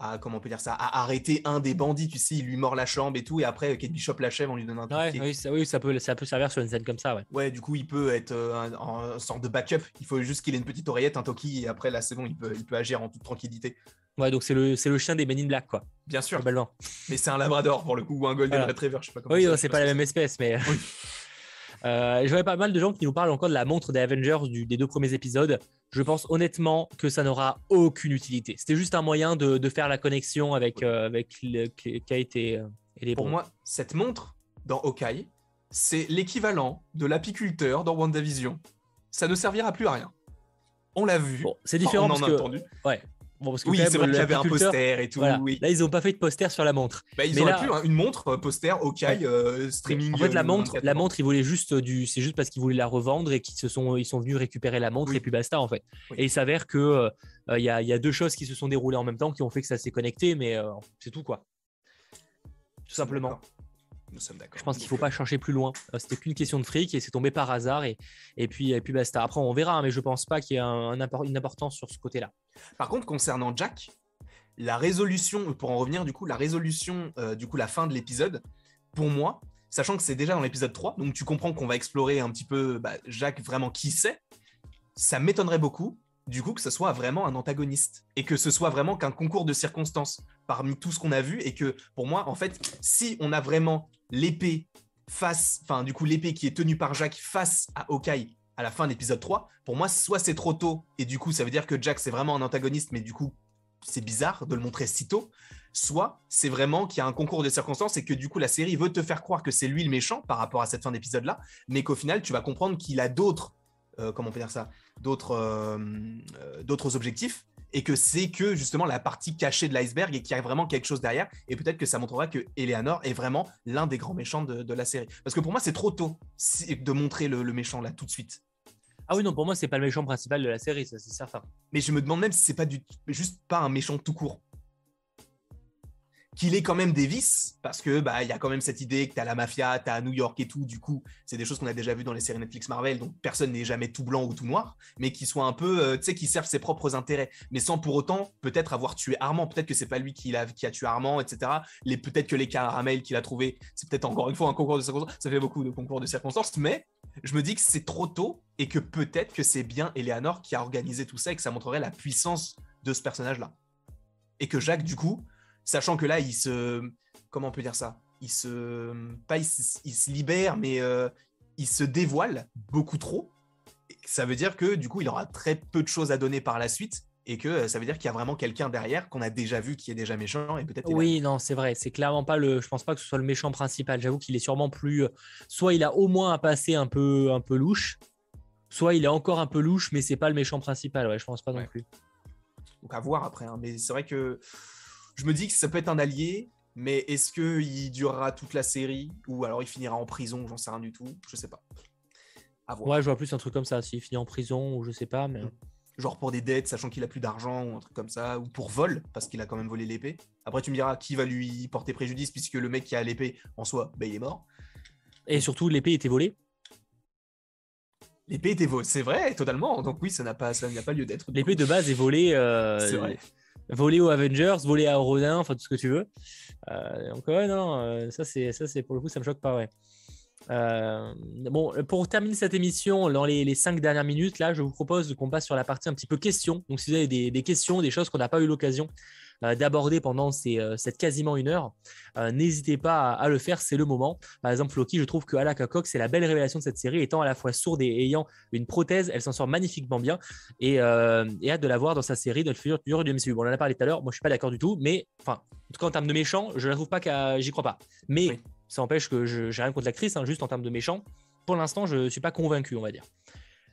S2: à, comment on peut dire ça, à arrêter un des bandits, tu sais, il lui mord la jambe et tout, et après, Kate Bishop l'achève en lui donnant un truc.
S1: Ouais, oui, ça, oui, ça peut, ça peut servir sur une scène comme ça, ouais.
S2: Ouais, du coup, il peut être euh, en sorte de backup. Il faut juste qu'il ait une petite oreillette, un toki, et après, là, c'est bon, il peut, il peut agir en toute tranquillité.
S1: Ouais, donc c'est le, c'est le chien des Men in Black, quoi,
S2: Bien sûr, mais c'est un labrador pour le coup, ou un golden
S1: Voilà.
S2: retriever, je sais pas comment
S1: Oui, c'est pas la même espèce, mais.
S2: Oui.
S1: Euh, je vois pas mal de gens qui nous parlent encore de la montre des Avengers du- des deux premiers épisodes. Je pense honnêtement que ça n'aura aucune utilité. C'était juste un moyen de, de faire la connexion avec, euh, avec le- Kate et, euh, et les
S2: Pour
S1: bons.
S2: moi, cette montre dans Hawkeye, c'est l'équivalent de l'apiculteur dans WandaVision. Ça ne servira plus à rien. On l'a vu.
S1: Bon, c'est
S2: Enfin,
S1: différent
S2: on
S1: parce
S2: en
S1: que.
S2: a entendu.
S1: Ouais. Bon, parce que
S2: Oui, c'est vrai qu'il y avait un poster et tout.
S1: voilà.
S2: oui.
S1: Là, ils n'ont pas fait de poster sur la montre.
S2: Bah, ils
S1: mais
S2: auraient
S1: là-
S2: pu, hein, une montre, euh, poster, Hawkeye, euh, streaming.
S1: En fait, la
S2: euh,
S1: montre, la montre, ils voulaient juste du. C'est juste parce qu'ils voulaient la revendre et qu'ils se sont, ils sont venus récupérer la montre
S2: Oui.
S1: et puis basta en fait.
S2: Oui.
S1: Et il s'avère que euh, euh, il y, a, il y a deux choses qui se sont déroulées en même temps qui ont fait que ça s'est connecté, mais euh, c'est tout quoi. Tout simplement.
S2: Nous sommes d'accord.
S1: Je pense qu'il
S2: Donc,
S1: faut pas chercher plus loin. Euh, C'était qu'une question de fric et c'est tombé par hasard et, et puis et puis basta. Après, on verra, hein, mais je pense pas qu'il y ait un- une importance sur ce côté-là.
S2: Par contre, concernant Jack, la résolution, pour en revenir du coup, la résolution, euh, du coup, la fin de l'épisode, pour moi, sachant que c'est déjà dans l'épisode 3, donc tu comprends qu'on va explorer un petit peu bah, Jack vraiment qui c'est, ça m'étonnerait beaucoup, du coup, que ce soit vraiment un antagoniste et que ce soit vraiment qu'un concours de circonstances parmi tout ce qu'on a vu et que pour moi, en fait, si on a vraiment l'épée face, enfin, du coup, l'épée qui est tenue par Jack face à Hawkeye à la fin de l'épisode 3, pour moi, soit c'est trop tôt et du coup, ça veut dire que Jack c'est vraiment un antagoniste, mais du coup, c'est bizarre de le montrer si tôt. Soit c'est vraiment qu'il y a un concours de circonstances et que du coup la série veut te faire croire que c'est lui le méchant par rapport à cette fin d'épisode là, mais qu'au final tu vas comprendre qu'il a d'autres, comment on peut dire ça, d'autres, euh, euh, d'autres objectifs et que c'est que justement la partie cachée de l'iceberg et qu'il y a vraiment quelque chose derrière et peut-être que ça montrera que Eleanor est vraiment l'un des grands méchants de, de la série. Parce que pour moi c'est trop tôt de montrer le, le méchant là tout de suite.
S1: Ah oui, non, pour moi, c'est pas le méchant principal de la série, ça c'est certain.
S2: mais je me demande même si c'est pas du juste pas un méchant tout court. Qu'il ait quand même des vices, parce que bah il y a quand même cette idée que t'as la mafia, t'as New York et tout, du coup, c'est des choses qu'on a déjà vues dans les séries Netflix Marvel, donc personne n'est jamais tout blanc ou tout noir, mais qui soit un peu, euh, tu sais, qui servent ses propres intérêts, mais sans pour autant peut-être avoir tué Armand, peut-être que c'est pas lui qui, l'a- qui a tué Armand, etc. Les, peut-être que les caramels qu'il a trouvé, c'est peut-être encore une fois un concours de circonstances, ça fait beaucoup de concours de circonstances, mais je me dis que c'est trop tôt et que peut-être que c'est bien Eleanor qui a organisé tout ça et que ça montrerait la puissance de ce personnage-là. Et que Jacques, du coup, sachant que là, il se. Comment on peut dire ça? Il se. Pas il se, il se libère, mais euh, il se dévoile beaucoup trop. Ça veut dire que, du coup, il aura très peu de choses à donner par la suite. Et que euh, ça veut dire qu'il y a vraiment quelqu'un derrière qu'on a déjà vu qui est déjà méchant et peut-être.
S1: Oui, non, c'est vrai. C'est clairement pas le. Je pense pas que ce soit le méchant principal. J'avoue qu'il est sûrement plus. euh, Soit il a au moins un passé un peu, un peu louche, soit il est encore un peu louche, mais c'est pas le méchant principal. Ouais, je pense pas non
S2: Ouais.
S1: plus.
S2: Donc à voir après. hein. Mais c'est vrai que je me dis que ça peut être un allié, mais est-ce qu'il durera toute la série ou alors il finira en prison J'en sais rien du tout. Je sais pas. À voir.
S1: Ouais, je vois plus un truc comme ça. S'il finit en prison ou je sais pas, mais.
S2: Mm. Genre pour des dettes, sachant qu'il a plus d'argent ou un truc comme ça, ou pour vol, parce qu'il a quand même volé l'épée. Après, tu me diras qui va lui porter préjudice, puisque le mec qui a l'épée en soi, bah, il est mort.
S1: Et surtout, l'épée était volée.
S2: L'épée était volée, c'est vrai, totalement. Donc oui, ça n'a pas, ça n'a pas lieu d'être.
S1: L'épée de base est volée. euh,
S2: C'est vrai.
S1: Volée aux Avengers, volée à Rodin, enfin tout ce que tu veux. Euh, donc ouais, non, euh, ça c'est ça c'est pour le coup ça me choque pas ouais. Euh, bon, pour terminer cette émission, dans les, les cinq dernières minutes, là, je vous propose qu'on passe sur la partie un petit peu questions. Donc, si vous avez des, des questions, des choses qu'on n'a pas eu l'occasion d'aborder pendant ces, euh, cette quasiment une heure, euh, n'hésitez pas à, à le faire, c'est le moment. Par exemple, Loki, je trouve que Alaka Cox, c'est la belle révélation de cette série, étant à la fois sourde et ayant une prothèse, elle s'en sort magnifiquement bien et, euh, et hâte de la voir dans sa série dans le futur futur du MCU. Bon, on en a parlé tout à l'heure, moi je suis pas d'accord du tout, mais enfin, en tout cas en termes de méchant, je la trouve pas qu'à, j'y crois pas. Mais
S2: Oui.
S1: ça empêche que je j'ai rien contre l'actrice, hein, juste en termes de méchant. Pour l'instant, je suis pas convaincu, on va dire.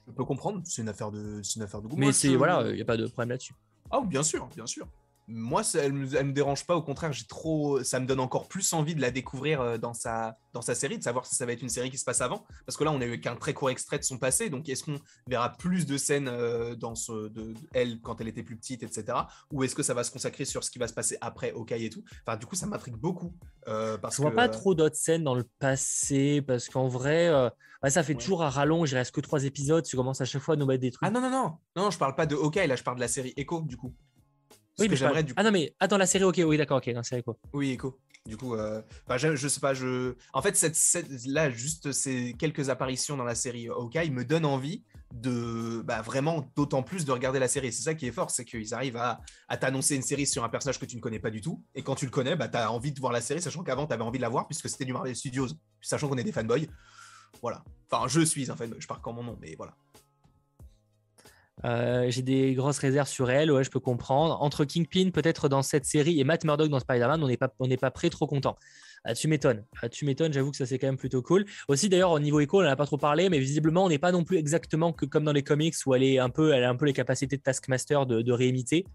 S2: Je peux comprendre, c'est une affaire de, c'est une affaire de goût.
S1: Mais
S2: Moi,
S1: c'est
S2: je-
S1: voilà, il n'y a pas de problème là-dessus.
S2: Ah, bien sûr, bien sûr. Moi, ça, elle, me, me dérange pas. Au contraire, j'ai trop, ça me donne encore plus envie de la découvrir euh, dans sa, dans sa série, de savoir si ça va être une série qui se passe avant. Parce que là, on a eu qu'un très court extrait de son passé. Donc, est-ce qu'on verra plus de scènes euh, dans ce, de, elle quand elle était plus petite, etc. Ou est-ce que ça va se consacrer sur ce qui va se passer après Okai et tout? Enfin, du coup, ça m'intrigue beaucoup. Euh, parce
S1: je vois pas trop d'autres scènes dans le passé parce qu'en vrai, ça fait toujours à rallonge. Il reste que trois épisodes. Tu commences à chaque fois à nous mettre des trucs.
S2: Ah non non non non, je parle pas de Okai. Là, je parle de la série Echo du coup.
S1: Oui, mais j'aimerais du coup... Ah non, mais attends, la série, ok, oui, d'accord, ok, la série quoi.
S2: Oui, Echo. Du coup, euh... je, je, sais pas, je. En fait, cette, cette, là, juste ces quelques apparitions dans la série Hawkeye me donnent envie de bah, vraiment d'autant plus de regarder la série. C'est ça qui est fort, c'est qu'ils arrivent à, à t'annoncer une série sur un personnage que tu ne connais pas du tout. Et quand tu le connais, bah, tu as envie de voir la série, sachant qu'avant, tu avais envie de la voir puisque c'était du Marvel Studios, sachant qu'on est des fanboys. Voilà. Enfin, je suis un fanboy, je pars quand mon nom, mais voilà.
S1: Euh, j'ai des grosses réserves sur elle, ouais, je peux comprendre. Entre Kingpin, peut-être dans cette série, et Matt Murdock dans Spider-Man, on n'est pas, on pas prêt trop content. Ah, tu m'étonnes. Ah, tu m'étonnes, j'avoue que ça c'est quand même plutôt cool. Aussi d'ailleurs au niveau écho, on n'en a pas trop parlé, mais visiblement on n'est pas non plus exactement que comme dans les comics où elle est un peu, elle a un peu les capacités de Taskmaster de, de réimiter.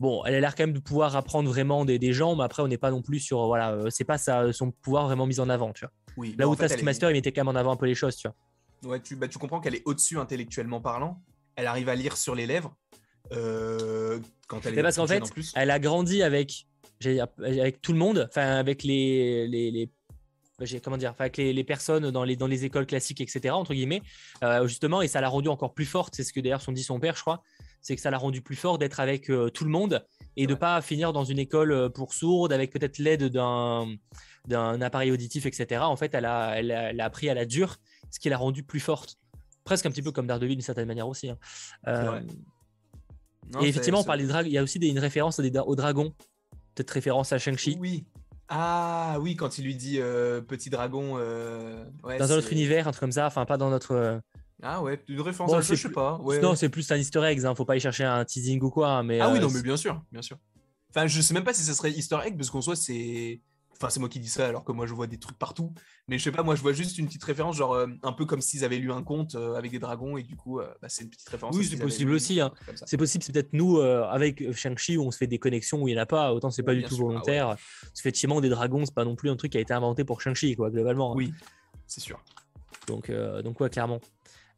S1: Bon, elle a l'air quand même de pouvoir apprendre vraiment des, des gens, mais après on n'est pas non plus sur, voilà, euh, c'est pas ça, son pouvoir vraiment mis en avant, tu vois.
S2: Oui,
S1: Là où Taskmaster
S2: est-
S1: il mettait quand même en avant un peu les choses, tu vois.
S2: Ouais, tu, bah, tu comprends qu'elle est au-dessus intellectuellement parlant. Elle arrive à lire sur les lèvres. euh, quand elle est
S1: parce qu'en fait,
S2: en plus.
S1: elle a grandi avec, j'allais dire, avec tout le monde, enfin avec les, les, les- j'ai- comment dire, avec les, les personnes dans les, dans les écoles classiques, etc. entre guillemets, euh, justement, et ça l'a rendue encore plus forte. C'est ce que d'ailleurs son dit son père, je crois, c'est que ça l'a rendue plus forte d'être avec euh, tout le monde et de
S2: Ouais.
S1: pas finir dans une école pour sourdes avec peut-être l'aide d'un d'un appareil auditif, etc. En fait, elle a, elle a, elle a appris à la dure, ce qui l'a rendue plus forte. Presque un petit peu comme Daredevil d'une certaine manière aussi. hein. Euh.
S2: Non,
S1: et effectivement, on dragons. Il y a aussi des, une référence à des, aux dragons. Peut-être référence à Shang-Chi.
S2: Oui. Ah oui, quand il lui dit euh, petit dragon. euh, ouais,
S1: dans un autre univers, un truc comme ça. Enfin, pas dans notre.
S2: Ah ouais, une référence
S1: Bon,
S2: à ça, je sais
S1: plus-
S2: pas. ouais.
S1: Non, c'est plus un easter egg. Hein. Faut pas y chercher un teasing ou quoi. hein, Mais,
S2: Ah oui, non, mais bien sûr, bien sûr. Enfin, je sais même pas si ça serait Easter egg, parce qu'en soi, c'est. Enfin, c'est moi qui dis ça, alors que moi, je vois des trucs partout. Mais je sais pas, moi, je vois juste une petite référence, genre euh, un peu comme s'ils avaient lu un conte euh, avec des dragons, et du coup, euh, bah, c'est une petite référence.
S1: Oui, c'est possible
S2: lu,
S1: aussi, hein. C'est possible, c'est peut-être nous, avec Shang-Chi, où on se fait des connexions où il n'y en a pas. Autant c'est pas
S2: Oui,
S1: du tout
S2: sûr, ah ouais.
S1: volontaire. Parce qu'effectivement, des dragons, c'est pas non plus un truc qui a été inventé pour Shang-Chi, quoi, globalement. hein.
S2: Oui, c'est sûr.
S1: Donc, donc ouais, clairement.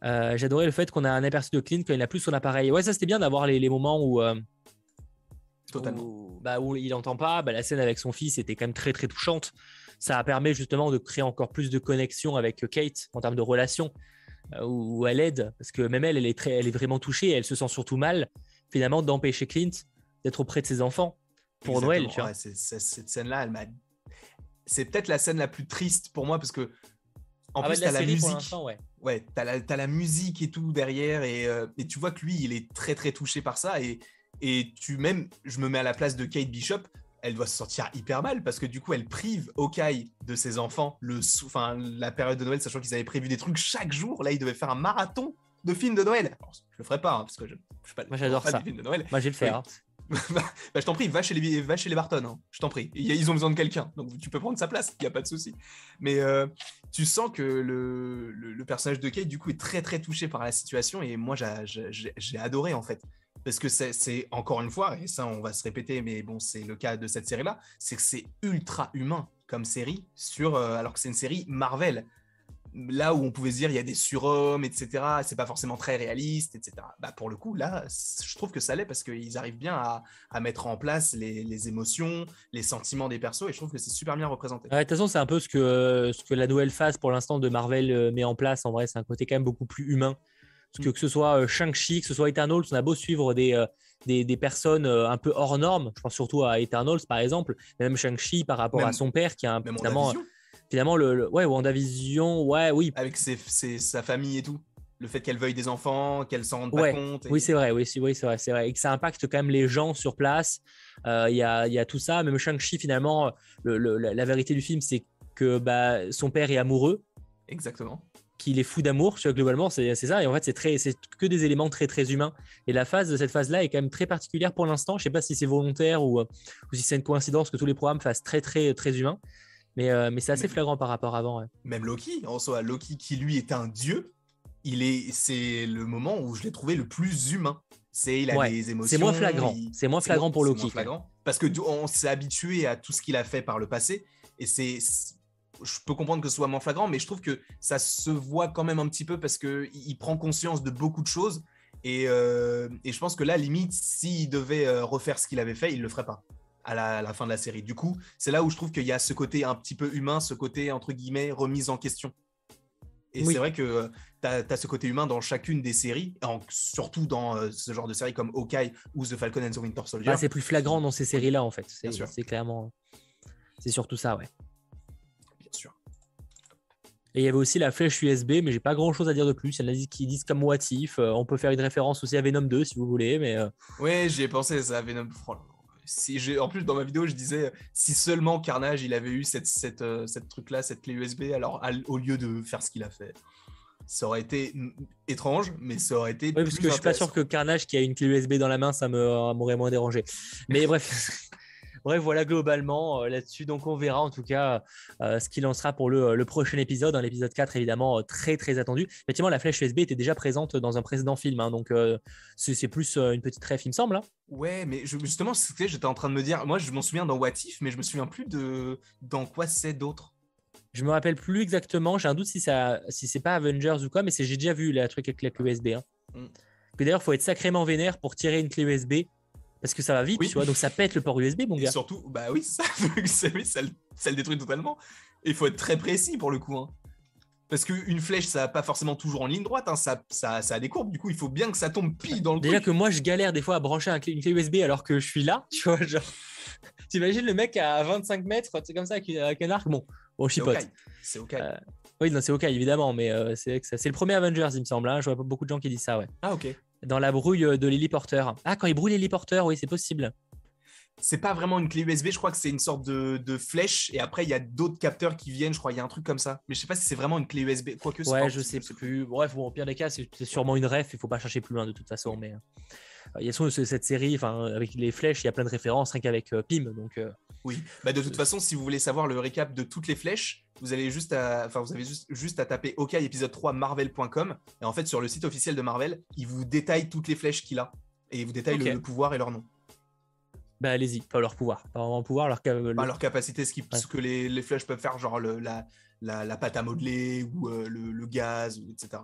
S1: J'adorais le fait qu'on a un aperçu de Clint quand il n'a plus son appareil. Ouais, ça c'était bien d'avoir les, les moments où,
S2: Totalement.
S1: où, bah, où il n'entend pas. Bah, la scène avec son fils était quand même très très touchante. Ça permet justement de créer encore plus de connexion avec Kate en termes de relation, euh, où, elle aide, parce que même elle, elle est, très, elle est vraiment touchée, elle se sent surtout mal, finalement, d'empêcher Clint d'être auprès de ses enfants pour
S2: Exactement.
S1: Noël. Tu vois.
S2: Ouais, c'est- c'est- cette scène-là, elle m'a. C'est peut-être la scène la plus triste pour moi, parce que. En
S1: Ah
S2: plus,
S1: la
S2: t'as la
S1: pour
S2: musique.
S1: ouais.
S2: ouais, t'as la, la musique et tout derrière, et, euh, et tu vois que lui, il est très très touché par ça, et, et tu même, je me mets à la place de Kate Bishop, elle doit se sentir hyper mal parce que du coup, elle prive Hawkeye de ses enfants le, enfin, la période de Noël, sachant qu'ils avaient prévu des trucs chaque jour. Là, ils devaient faire un marathon de films de Noël. Alors, je le ferai pas hein, parce que je, je suis pas
S1: Moi, j'adore ça.
S2: films de Noël.
S1: Moi, je vais le faire. hein.
S2: bah, je t'en prie, va chez les, va chez les Barton, hein, je t'en prie. Ils ont besoin de quelqu'un, donc tu peux prendre sa place, il n'y a pas de souci. Mais euh, tu sens que le, le- le personnage de Kate, du coup, est très très touché par la situation, et moi, j'ai- j'ai j'ai adoré en fait. Parce que c'est- encore une fois, et ça on va se répéter, mais bon, c'est le cas de cette série-là, c'est que c'est ultra humain comme série, sur, euh, alors que c'est une série Marvel. Là où on pouvait se dire il y a des surhommes, etc., c'est pas forcément très réaliste, etc. Bah, pour le coup, là, je trouve que ça l'est parce qu'ils arrivent bien à, mettre en place les, émotions, les sentiments des persos, et je trouve que c'est super bien représenté.
S1: De toute façon, c'est un peu ce que, ce que la nouvelle phase pour l'instant de Marvel euh, met en place. En vrai, c'est un côté quand même beaucoup plus humain. Que, que ce soit euh, Shang-Chi, que ce soit Eternals, on a beau suivre des, euh, des, des personnes euh, un peu hors normes. Je pense surtout à Eternals, par exemple. Même Shang-Chi par rapport
S2: Même-
S1: à son père, qui a un, finalement, finalement le, le- ouais, WandaVision, ouais, oui.
S2: avec ses- ses- sa famille et tout. Le fait qu'elle veuille des enfants, qu'elle s'en rende pas compte. et-
S1: Oui, c'est vrai, oui, c'est oui, c'est vrai, c'est vrai. Et que ça impacte quand même les gens sur place. Euh, Il y, a, y a tout ça. Même Shang-Chi, finalement, le- la vérité du film, c'est que bah, son père est amoureux.
S2: Exactement.
S1: Qu'il est fou d'amour, tu vois, globalement, c'est ça. Et en fait, c'est très, c'est que des éléments très, très humains. Et la phase de cette phase-là est quand même très particulière pour l'instant. Je sais pas si c'est volontaire ou, euh, ou si c'est une coïncidence que tous les programmes fassent très, très, très humains. Mais, euh, mais c'est assez flagrant par rapport à avant. ouais.
S2: Même Loki, en soi, Loki qui lui est un dieu, il est, c'est le moment où je l'ai trouvé le plus humain. C'est il a
S1: Ouais,
S2: des émotions.
S1: C'est moins flagrant. C'est moins flagrant
S2: moins-
S1: pour Loki.
S2: moins flagrant. Parce que on s'est habitué à tout ce qu'il a fait par le passé. Et c'est. Je peux comprendre que ce soit moins flagrant, mais je trouve que ça se voit quand même un petit peu parce qu'il il prend conscience de beaucoup de choses. Et, euh, et je pense que là, limite, s'il devait euh, refaire ce qu'il avait fait, il le ferait pas à la, à la fin de la série. Du coup, c'est là où je trouve qu'il y a ce côté un petit peu humain, ce côté entre guillemets remise en question. Et
S1: Oui.
S2: c'est vrai que tu as, ce côté humain dans chacune des séries, en- surtout dans euh, ce genre de séries comme Hawkeye ou The Falcon and the Winter Soldier.
S1: Ah, c'est plus flagrant dans ces séries-là, en fait. C'est clairement. C'est surtout ça, ouais. Et il y avait aussi la flèche USB, mais j'ai pas grand chose à dire de plus. Il y en a qui disent comme What If. Euh, on peut faire une référence aussi à Venom 2 si vous voulez, mais euh,
S2: Ouais, j'y ai pensé, ça, Venom. Franchement, Si en plus, dans ma vidéo, je disais si seulement Carnage il avait eu cette, cette, euh, cette truc-là, cette clé USB, alors al- au lieu de faire ce qu'il a fait, ça aurait été étrange, mais ça aurait été.
S1: oui, parce
S2: plus
S1: que je suis pas sûr que Carnage qui a une clé USB dans la main, ça m'aurait moins dérangé. Mais bref. Bref, voilà globalement euh, là-dessus. Donc, on verra en tout cas euh, ce qu'il en sera pour le, le prochain épisode. Dans l'épisode 4, évidemment, euh, très très attendu. Effectivement, la flèche USB était déjà présente dans un précédent film. hein, donc, euh, c'est plus euh, une petite ref, il me semble. hein.
S2: Ouais, mais je- justement, c'était, j'étais en train de me dire, moi, je m'en souviens dans What If, mais je me souviens plus de dans quoi c'est d'autre.
S1: Je me rappelle plus exactement. J'ai un doute si ça, si c'est pas Avengers ou quoi, mais j'ai déjà vu la truc avec la clé USB. Hein.
S2: Mm.
S1: Puis d'ailleurs, faut être sacrément vénère pour tirer une clé USB parce que ça va vite,
S2: Oui.
S1: tu vois. Donc ça pète le port USB, mon
S2: Et
S1: gars.
S2: surtout, bah oui, ça, le- ça le détruit totalement. Et il faut être très précis pour le coup. hein. Parce qu'une flèche, ça va pas forcément toujours en ligne droite, hein, ça, ça, ça a des courbes, du coup, il faut bien que ça tombe pile dans le
S1: Déjà
S2: truc.
S1: que moi, je galère des fois à brancher un clé- une clé USB alors que je suis là, tu vois. Genre, t'imagines le mec à 25 mètres, c'est comme ça avec, un arc. Bon, bon, chipote.
S2: C'est ok.
S1: Euh, Oui, non, c'est ok, évidemment, mais euh, c'est le premier Avengers, il me semble. Hein. Je vois pas beaucoup de gens qui disent ça, ouais.
S2: Ah, ok.
S1: Dans la brouille euh, de l'héliporteur. Ah, quand il brûle l'héliporteur, oui, c'est possible.
S2: C'est pas vraiment une clé USB, je crois que c'est une sorte de, de flèche, et après, il y a d'autres capteurs qui viennent, je crois, il y a un truc comme ça. Mais je sais pas si c'est vraiment une clé USB, quoique
S1: Ouais, je sais plus. Bref, bon, au pire des cas, c'est c'est sûrement une ref. Il faut pas chercher plus loin de toute façon. Mais il y a cette série, enfin, avec les flèches, il y a plein de références, rien qu'avec euh, Pym. Donc, euh,
S2: Oui, bah de toute façon, si vous voulez savoir le récap de toutes les flèches, vous allez juste à, enfin vous avez juste, juste à taper OK épisode 3 marvel.com et en fait sur le site officiel de Marvel, il vous détaille toutes les flèches qu'il a et il vous détaille le- pouvoir et leur nom,
S1: bah, allez-y, pas leur pouvoir, pas vraiment pouvoir, leur, le-
S2: leur capacité, ce, qui-
S1: Ouais.
S2: ce que les, les flèches peuvent faire, genre le- la, la, la pâte à modeler ou euh, le, le gaz, etc.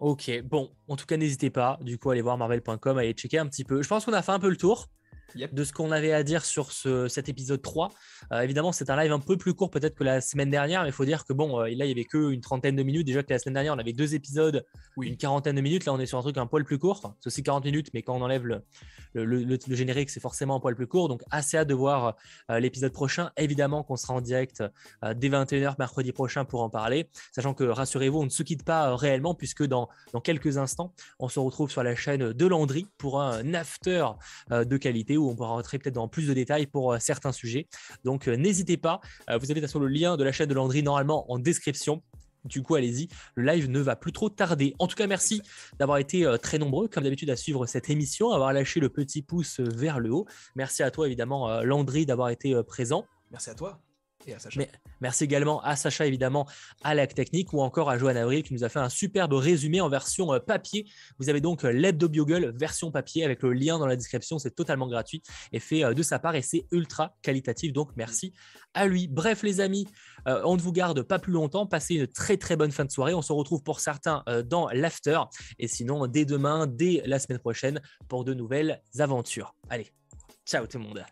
S1: Ok, bon, en tout cas, n'hésitez pas, du coup, à aller voir marvel.com, allez checker un petit peu. Je pense qu'on a fait un peu le tour
S2: Yep.
S1: de ce qu'on avait à dire sur ce, cet épisode 3. Euh, évidemment, c'est un live un peu plus court peut-être que la semaine dernière, mais il faut dire que bon, euh, là, il y avait que une trentaine de minutes. Déjà que la semaine dernière, on avait deux épisodes,
S2: Oui.
S1: une quarantaine de minutes. Là, on est sur un truc un poil plus court. Enfin, c'est aussi 40 minutes, mais quand on enlève le, le, le- le- le générique, c'est forcément un poil plus court. Donc, assez hâte de voir euh, l'épisode prochain. Évidemment qu'on sera en direct euh, dès 21h mercredi prochain pour en parler. Sachant que, rassurez-vous, on ne se quitte pas réellement, puisque dans, dans quelques instants, on se retrouve sur la chaîne de Landry pour un after de qualité où on pourra rentrer peut-être dans plus de détails pour euh, certains sujets. Donc euh, n'hésitez pas, Euh, vous avez de toute façon le lien de la chaîne de Landry normalement en description. Du coup, allez-y, le live ne va plus trop tarder. En tout cas, merci d'avoir été très nombreux, comme d'habitude, à suivre cette émission, à avoir lâché le petit pouce vers le haut. Merci à toi, évidemment, Landry, d'avoir été présent.
S2: Merci à toi
S1: Merci également à Sacha, évidemment, à la technique ou encore à Joanne Avril qui nous a fait un superbe résumé en version euh, papier. Vous avez donc euh, l'hebdo version papier avec le lien dans la description. C'est totalement gratuit et fait euh, de sa part et c'est ultra qualitatif. Donc merci à lui. Bref, les amis, on ne vous garde pas plus longtemps. Passez une très très bonne fin de soirée. On se retrouve pour certains dans l'after et sinon dès demain, dès la semaine prochaine pour de nouvelles aventures. Allez, ciao tout le monde.